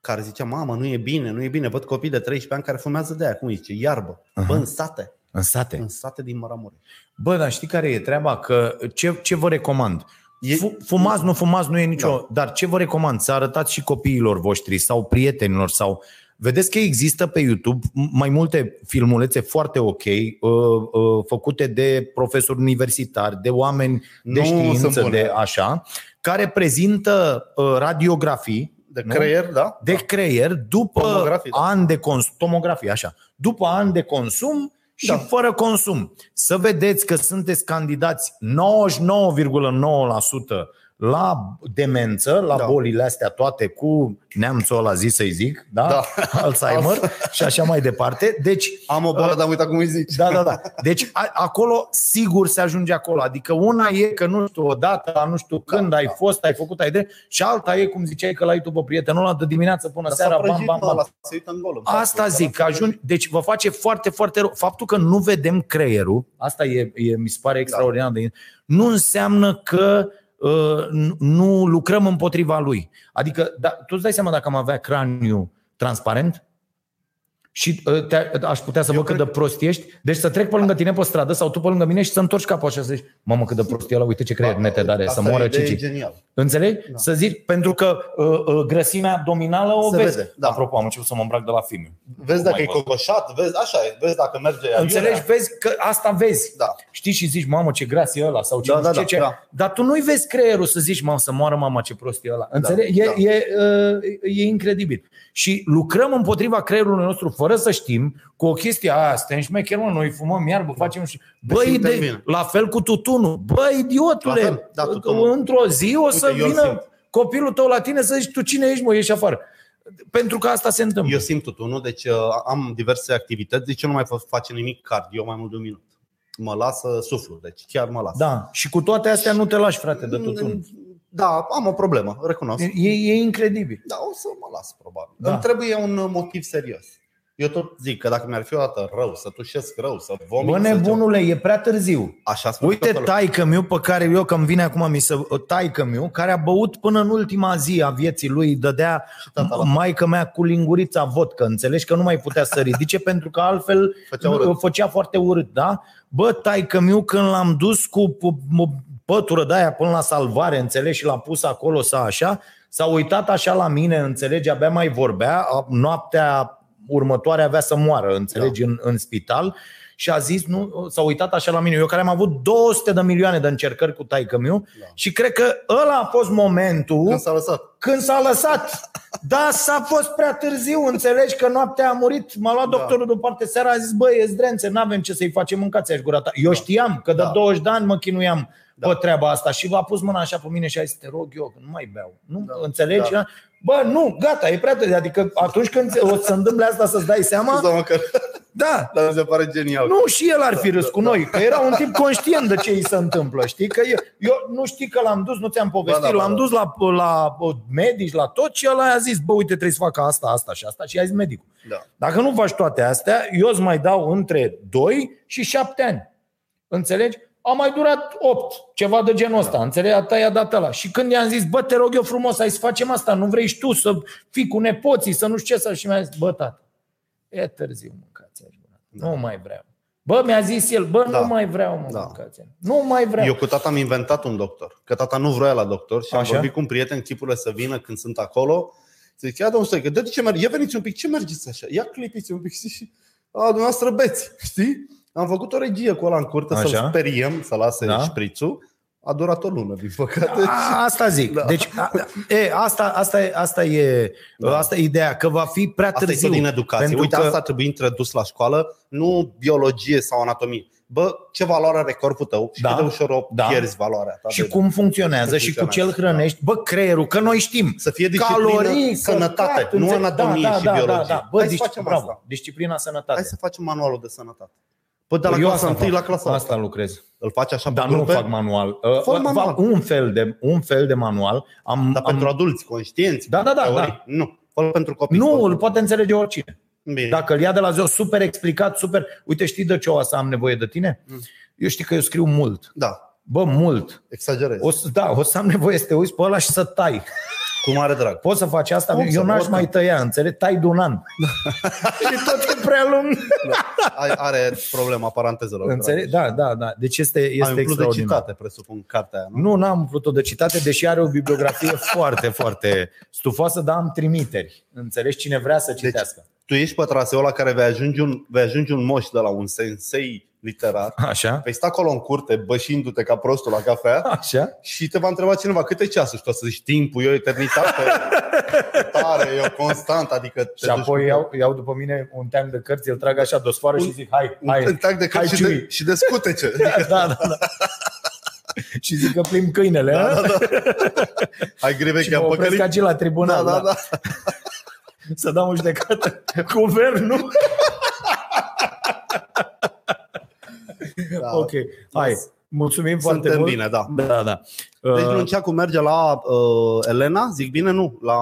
care zicea, mamă, nu e bine, nu e bine, văd copii de 13 ani care fumează de aia, cum zice, iarbă, bă, în sate, În sate. în sate din Maramureș. Bă, dar știi care e treaba? Că ce, ce vă recomand? E- Fu- Fumați, nu fumați, nu e nicio... Da. Dar ce vă recomand? Să arătați și copiilor voștri sau prietenilor sau... Vedeți că există pe YouTube mai multe filmulețe foarte ok, uh, uh, făcute de profesori universitari, de oameni de Nu sunt știință, bune. de așa, care prezintă uh, radiografii De nu? creier, da? de creier după Tomografie, da. an de consum, tomografie, așa, după an de consum și Da. fără consum. Să vedeți că sunteți candidați 99,9% la demență, la Da. bolile astea toate cu neamțul ăla zis să-i zic, da? Da. Alzheimer și așa mai departe. Deci Am o boală, dar am uitat cum îi zici. da, da, da. Deci a, acolo sigur se ajunge acolo. Adică una e că nu știu, odată, nu știu când Da, ai da. fost, ai făcut, ai de și alta e, cum ziceai, că l-ai tu pe prietenul ăla de dimineață până Dar seara, s-a bam, prăjit, bam, mă, bam. ăla se uită în gol. în Asta față, zic, că ajungi, deci vă face foarte, foarte rău. Faptul că nu vedem creierul, asta e, e mi se pare extraordinar de nu înseamnă că uh, nu- nu lucrăm împotriva lui. Adică, da, tu îți dai seama dacă am avea craniu transparent? Și uh, te, aș putea să Eu văd cât de prost ești. Deci să trec pe lângă tine pe stradă sau tu pe lângă mine și să întorci capul așa să zici, mamă cât de prost e ăla, uite ce creier nete are, să Asta moară e idee Cici. genial. Înțelegi? Da. Să zic, pentru că uh, uh, grăsimea abdominală o Se vezi. vede, da. Apropo, am început să mă îmbrac de la film. Vezi dacă mai e văd. cocoșat, vezi, așa e, vezi dacă merge Înțelegi? aiurea. Vezi că asta vezi. Da. Știi și zici, mamă, ce gras e ăla sau ce Da, nu știu da, ce, da, ce. da. Dar tu nu-i vezi creierul să zici, mamă, să moară mama, ce prost e ăla. Înțelegi? da. E, e, uh, e incredibil. Și lucrăm împotriva creierului nostru fără să știm cu o chestie aia, suntem șmecher, mă, noi fumăm iarbă, facem și... Băi, simtem de, bine. la fel cu tutunul. Băi, idiotule, La fel, da, tutunul. într-o zi o să Uite, eu îl vină simt. copilul tău la tine să zici, tu cine ești, mă, ieși afară. Pentru că asta se întâmplă. Eu simt tutunul, deci uh, am diverse activități, deci eu nu mai fac- face nimic cardio mai mult de un minut. Mă lasă suflu, deci chiar mă las. Da, și cu toate astea nu te lași, frate, de tutun. Da, am o problemă, recunosc. E, e incredibil. Da, o să mă las, probabil. Da. Da. Îmi trebuie un motiv serios. Eu tot zic că dacă mi-ar fi o dată rău, să tușesc rău, să vomit, Bă, să ce- nebunule, e prea târziu. Așa spune Uite toată lumea. taică miu pe care eu, că îmi vine acum mi se taică miu, care a băut până în ultima zi a vieții lui, îi dădea tata la maică mea cu lingurița vodcă, înțelegi că nu mai putea să ridice pentru că altfel Făcea urât. făcea foarte urât, da? Bă, taică miu când l-am dus cu p- o pătură de aia până la salvare, înțelegi, și l-a pus acolo să așa, s-a uitat așa la mine, înțelegi, abia mai vorbea, a- noaptea următoare avea să moară, înțelegi, da. în, în spital și a zis, nu, s-a uitat așa la mine, eu care am avut 200 de milioane de încercări cu taică miu da. și cred că ăla a fost momentul Când s-a lăsat. când s-a lăsat. Da, s-a fost prea târziu, înțelegi că noaptea a murit, m-a luat Da. doctorul deoparte seara, a zis, băi, e zdrențe, n-avem ce să-i facem, mâncați aș gura ta. Eu știam că de Da. 20 de ani mă chinuiam Da. pe treaba asta și v-a pus mâna așa pe mine și a zis, te rog eu, că nu mai beau. Nu, Da. înțelegi? Da. Bă, nu, gata, e prea târziu. Adică atunci când o să se întâmple asta să-ți dai seama, Seama că... da, Dar mi se pare genial. nu, și el ar fi râs cu noi, că era un tip conștient de ce îi se întâmplă, știi? Că eu, eu nu știi că l-am dus, nu ți-am povestit, Ba da, ba l-am da. dus la, la medici, la tot și el a zis, bă, uite, trebuie să facă asta, asta și asta și a zis medicul. Da. Dacă nu faci toate astea, eu îți mai dau între 2 și 7 ani. Înțelegi? A mai durat 8, ceva de genul ăsta, înțelegi? A i-a dat ăla. Și când i-am zis, bă, te rog eu frumos, hai să facem asta, nu vrei și tu să fii cu nepoții, să nu știu ce să... Și mi-a zis, bă, tată, e târziu, mâncați da. Nu mai vreau. Bă, mi-a zis el, bă, Da. nu mai vreau, mă, Da. mâncați Nu mai vreau. Eu cu tata am inventat un doctor. Că tata nu vrea la doctor și am Așa? vorbit cu un prieten chipurile să vină când sunt acolo. Zic, ia domnul Stoică, de ce mergi? Ia veniți un pic, ce mergeți așa? Ia clipiți un pic știi? și a, dumneavoastră beți, știi? Am făcut o regie cu ăla în curte Așa? să-l speriem, să lase Da. da? șprițul. A durat o lună, din păcate. A, asta zic. Da. Deci, a, e, asta, asta, e, asta, e, Da. asta e ideea, că va fi prea Asta e târziu. tot din educație. Pentru Uite, că- asta trebuie introdus la școală, nu biologie sau anatomie. Bă, ce valoare are corpul tău și Da. cât de ușor o Da. pierzi valoarea ta. și de- cum funcționează Cum și cu ce îl funcționează, hrănești. Bă, creierul, că noi știm. Să fie disciplină, Calorii, sănătate, căcat, nu înțeleg- anatomie da, și da, da, biologie. Da, da. Bă, Hai să disci- facem bravo. asta. Disciplina sănătate. Hai să facem manualul de sănătate. Bă, de la Eu clasa asta 1 fac. la clasa Asta lucrez. Îl faci așa Dar pe nu grupe? fac manual. Uh, Fă manual. fac un fel de, un fel de manual. Am, Dar am, pentru adulți, conștienți, Da, da, da, teorii? da. Nu, fă pentru copii. nu, fă- îl poate înțelege oricine. Bine. Dacă îl ia de la zero, super explicat, super... Uite, știi de ce o să am nevoie de tine? Mm. Eu știu că eu scriu mult. Da, Bă, mult. exagerez. O să, da, o să am nevoie să te uiți pe ăla și să tai. Cu mare drag. Poți să faci asta? Cum eu să n-aș pot? mai tăia, înțelegi? Tai de un an. și tot e prea lung. Ai- Are problema parantezelor. Înțelegi? Da, da, da. Deci este, Ai este umplut de extraordinar. citate, presupun, cartea aia, nu? Nu, n-am umplut-o de citate, deși are o bibliografie foarte, foarte stufoasă, dar am trimiteri. Înțelegi? Cine vrea să citească. Tu ești pe traseul la care vei ajunge un, vei ajunge un moș de la un sensei literar. Așa? Vei sta acolo în curte, bășindu-te ca prostul la cafea Așa? și te va întreba cineva câte ceasuri și tu o să zici timpul, e o eternitate, tare, e o constant, adică te Și apoi duci cu- iau, iau după mine un teanc de cărți, îl trag așa de o sfoară și zic, hai, hai, un tac de hai, cărți și, Ciui. de, și de scutece. Da, da, da. și zic că plim câinele, da, da, Hai grive și că mă am opresc păcălit. aici la tribunal, Da, da, da. să dau în judecată guvernul. Da. Ok, hai, mulțumim foarte Suntem mult. bine, da. Da, da. Deci Uh, Nunceacu merge la uh, Elena, zic bine, nu? La,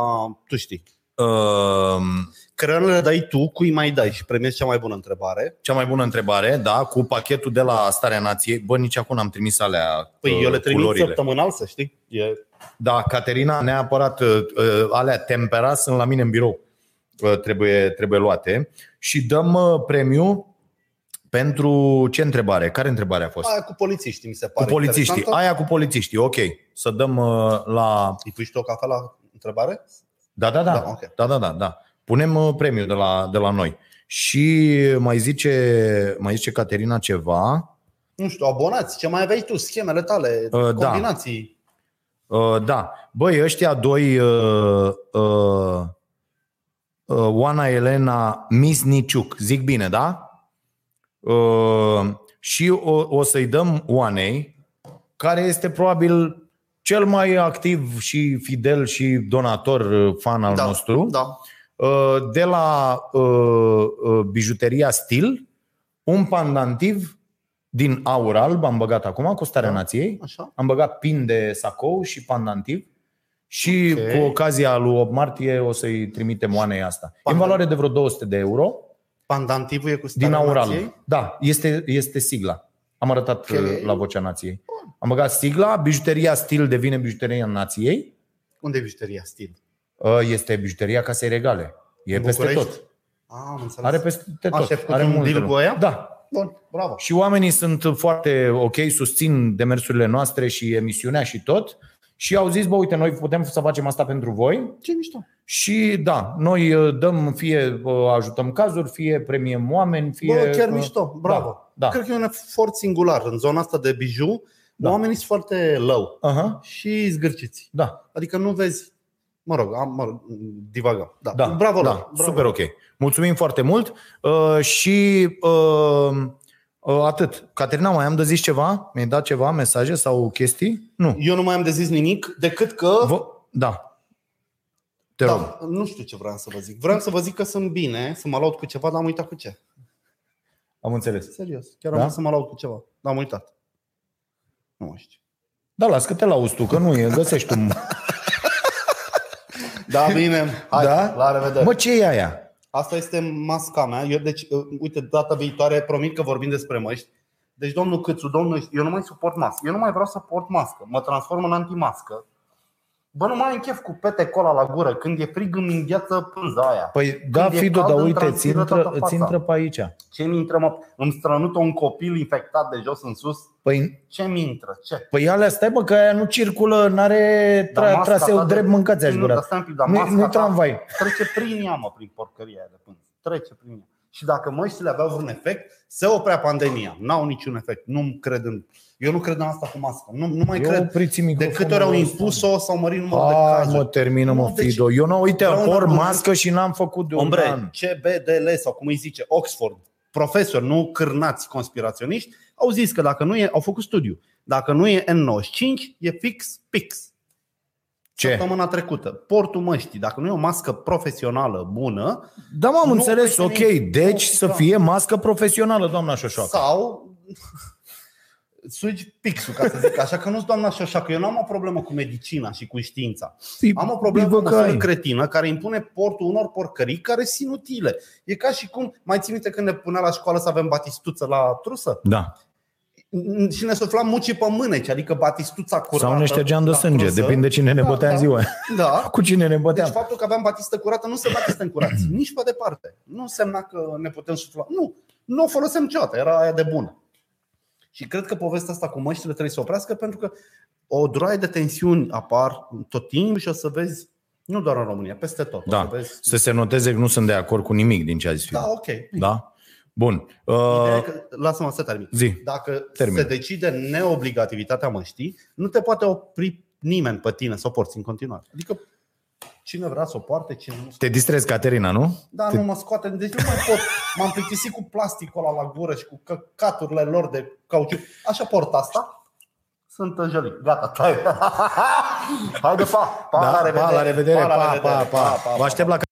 tu știi. uh, Creionele le dai tu, cui mai dai? Și premiezi cea mai bună întrebare. cea mai bună întrebare, da, cu pachetul de la Starea Nației. Bă, nici acum n-am trimis alea Păi uh, eu le trimit culorile. săptămânal, să știi. E... Da, Caterina, neapărat uh, uh, alea tempera sunt la mine în birou. Uh, Trebuie, trebuie luate. Și dăm uh, premiu pentru ce întrebare? Care întrebare a fost? Aia cu polițiștii, mi se Cu pare polițiștii. interesantă. Aia cu polițiștii, ok. Să dăm uh, la... Îi pui și tu o cafea la întrebare? Da, da, da. Da, ok. Da, da, da, da. Punem uh, premiu de la, de la noi. Și mai zice, mai zice Caterina ceva. Nu știu, abonați, ce mai aveai tu, schemele tale, Uh, da. combinații. Uh, da. Băi, ăștia doi, uh, uh, uh, Oana Elena Misniciuc, zic bine, da? Uh, și o, o să-i dăm Oanei, care este probabil cel mai activ și fidel și donator uh, fan al da, nostru, Da. uh, de la uh, uh, bijuteria Stil, un pandantiv din aur alb, am băgat acum, cu starea Da. nației. Așa. Am băgat pin de sacou și pandantiv și Ok. cu ocazia lui 8 martie o să-i trimitem oanei asta. E în Pandan- valoare de vreo 200 de euro Pandantivul e cu din starea aur alb. nației? Da, este, este sigla. Am arătat Ok. uh, la Vocea Nației. Am băgat sigla, bijuteria stil devine bijuteria nației. Unde e bijuteria stil? Uh, Este bijuteria casei regale. E În peste București? tot. Ah, am înțeles. Are peste tot. A, și ai făcut Are un multe deal cu lucruri. ea? Da, Bun, bravo. Și oamenii sunt foarte ok, susțin demersurile noastre și emisiunea și tot. Și au zis, bă, uite, noi putem să facem asta pentru voi. Ce mișto. Și da, noi uh, dăm, fie uh, ajutăm cazuri, fie premiem oameni, fie... Bă, chiar uh, mișto, bravo. Da, da. Cred că e un efort singular. În zona asta de biju, Da. oamenii sunt foarte low Aha, și zgârciți. da, Adică nu vezi, mă rog, am, mă rog divagăm. Da. da, bravo, da, lor, bravo. super ok. Mulțumim foarte mult uh, și uh, uh, atât. Caterina, mai am de zis ceva? Mi-ai dat ceva, mesaje sau chestii? Nu. Eu nu mai am de zis nimic decât că Vă... Da. Te rog. da, nu știu ce vreau să vă zic. Vreau să vă zic că sunt bine, să mă laud cu ceva, dar am uitat cu ce. Am înțeles. Serios, chiar Da? am vrut să mă laud cu ceva, dar am uitat. Nu mai știu. Da, las că te lauzi tu, că nu e, găsești un... Da, bine. Hai, Da? la revedere. Mă, ce e aia? Asta este masca mea. Eu, deci, uh, uite, data viitoare promit că vorbim despre măști. Deci, domnul Câțu, domnul, eu nu mai suport mască. Eu nu mai vreau să port mască. Mă transform în antimască. Bă, nu mai am chef cu pete cola la gură. Când e frig îmi îngheață pânza aia. Păi da, e Fido, cald, dar îmi uite, îți transpiră intră, toată îți fața. intră pe aici. Ce mi intră, mă? Îmi strănută un copil infectat de jos în sus. Păi, Ce mi intră? Ce? păi alea, stai bă, că aia nu circulă, n-are Dar tra- masca traseu ta de- drept, mâncați aș Nu, gura. dar stai un pic, dar Nu, masca nu ta tramvai. Trece prin ea, mă, prin porcăria aia de pânză. Trece prin ea. Și dacă măștile aveau vreun efect, se oprea pandemia. N-au niciun efect. Nu cred în... Eu nu cred în asta cu mască. Nu, nu mai Eu cred. opriți De microfonul câte ori au ăsta. impus-o, s-au mărit numărul de Hai, cazuri. mă, termină, mă, Nu, deci- Fido. Eu nu, uite, Vreau un por argument. mască și n-am făcut de un Ombre, an. CBDL sau cum îi zice, Oxford, profesori, nu cârnați conspiraționiști, au zis că dacă nu e, au făcut studiu, dacă nu e N95, e fix, pix. Ce? Săptămâna trecută. Portul măștii, dacă nu e o mască profesională bună, Da, m-am Nu înțeles, peste ok. nimic. Deci Nu, să da. fie mască profesională, doamna Șoșoacă. sau sugi pixul, ca să zic așa, că nu-s doamna Șoșoacă. Eu nu am o problemă cu medicina și cu știința. Am o problemă cu o măsură Băcai. cretină care impune portul unor porcării care sunt inutile. E ca și cum, mai ții minte când ne punea la școală să avem batistuță la trusă? Da. Și ne suflam mucii pe mâneci, adică batistuța curată. Sau ne ștergeam de la sânge, trusă. depinde cine ne Da, bătea în da. ziua. Da. Cu cine ne Deci băteam. faptul că aveam batistă curată nu se bate suntem curați, nici pe departe. Nu însemna că ne putem sufla. Nu, nu o folosim niciodată, era aia de bună. Și cred că povestea asta cu măștile trebuie să oprească pentru că o droaie de tensiuni apar tot timpul și o să vezi nu doar în România, peste tot. Da. O să, vezi... să se noteze că nu sunt de acord cu nimic din ce a zis. Da, ok. Da? Bun. Uh... Că, lasă-mă să termin. Zi. Dacă Termin. se decide neobligativitatea măștii, nu te poate opri nimeni pe tine să o porți în continuare. Adică cine vrea să o poarte, cine nu. Te distrezi, Caterina, nu? Da, Te... nu mă scoate. Deci nu mai pot. M-am plictisit cu plasticul ăla la gură și cu căcaturile lor de cauciuc. Așa port asta. Sunt înjălit. Gata, tai. Haide, pa! Pa, da, la revedere! Pa, la revedere! Pa, pa, pa, pa, pa, pa, pa, pa, pa, pa, pa,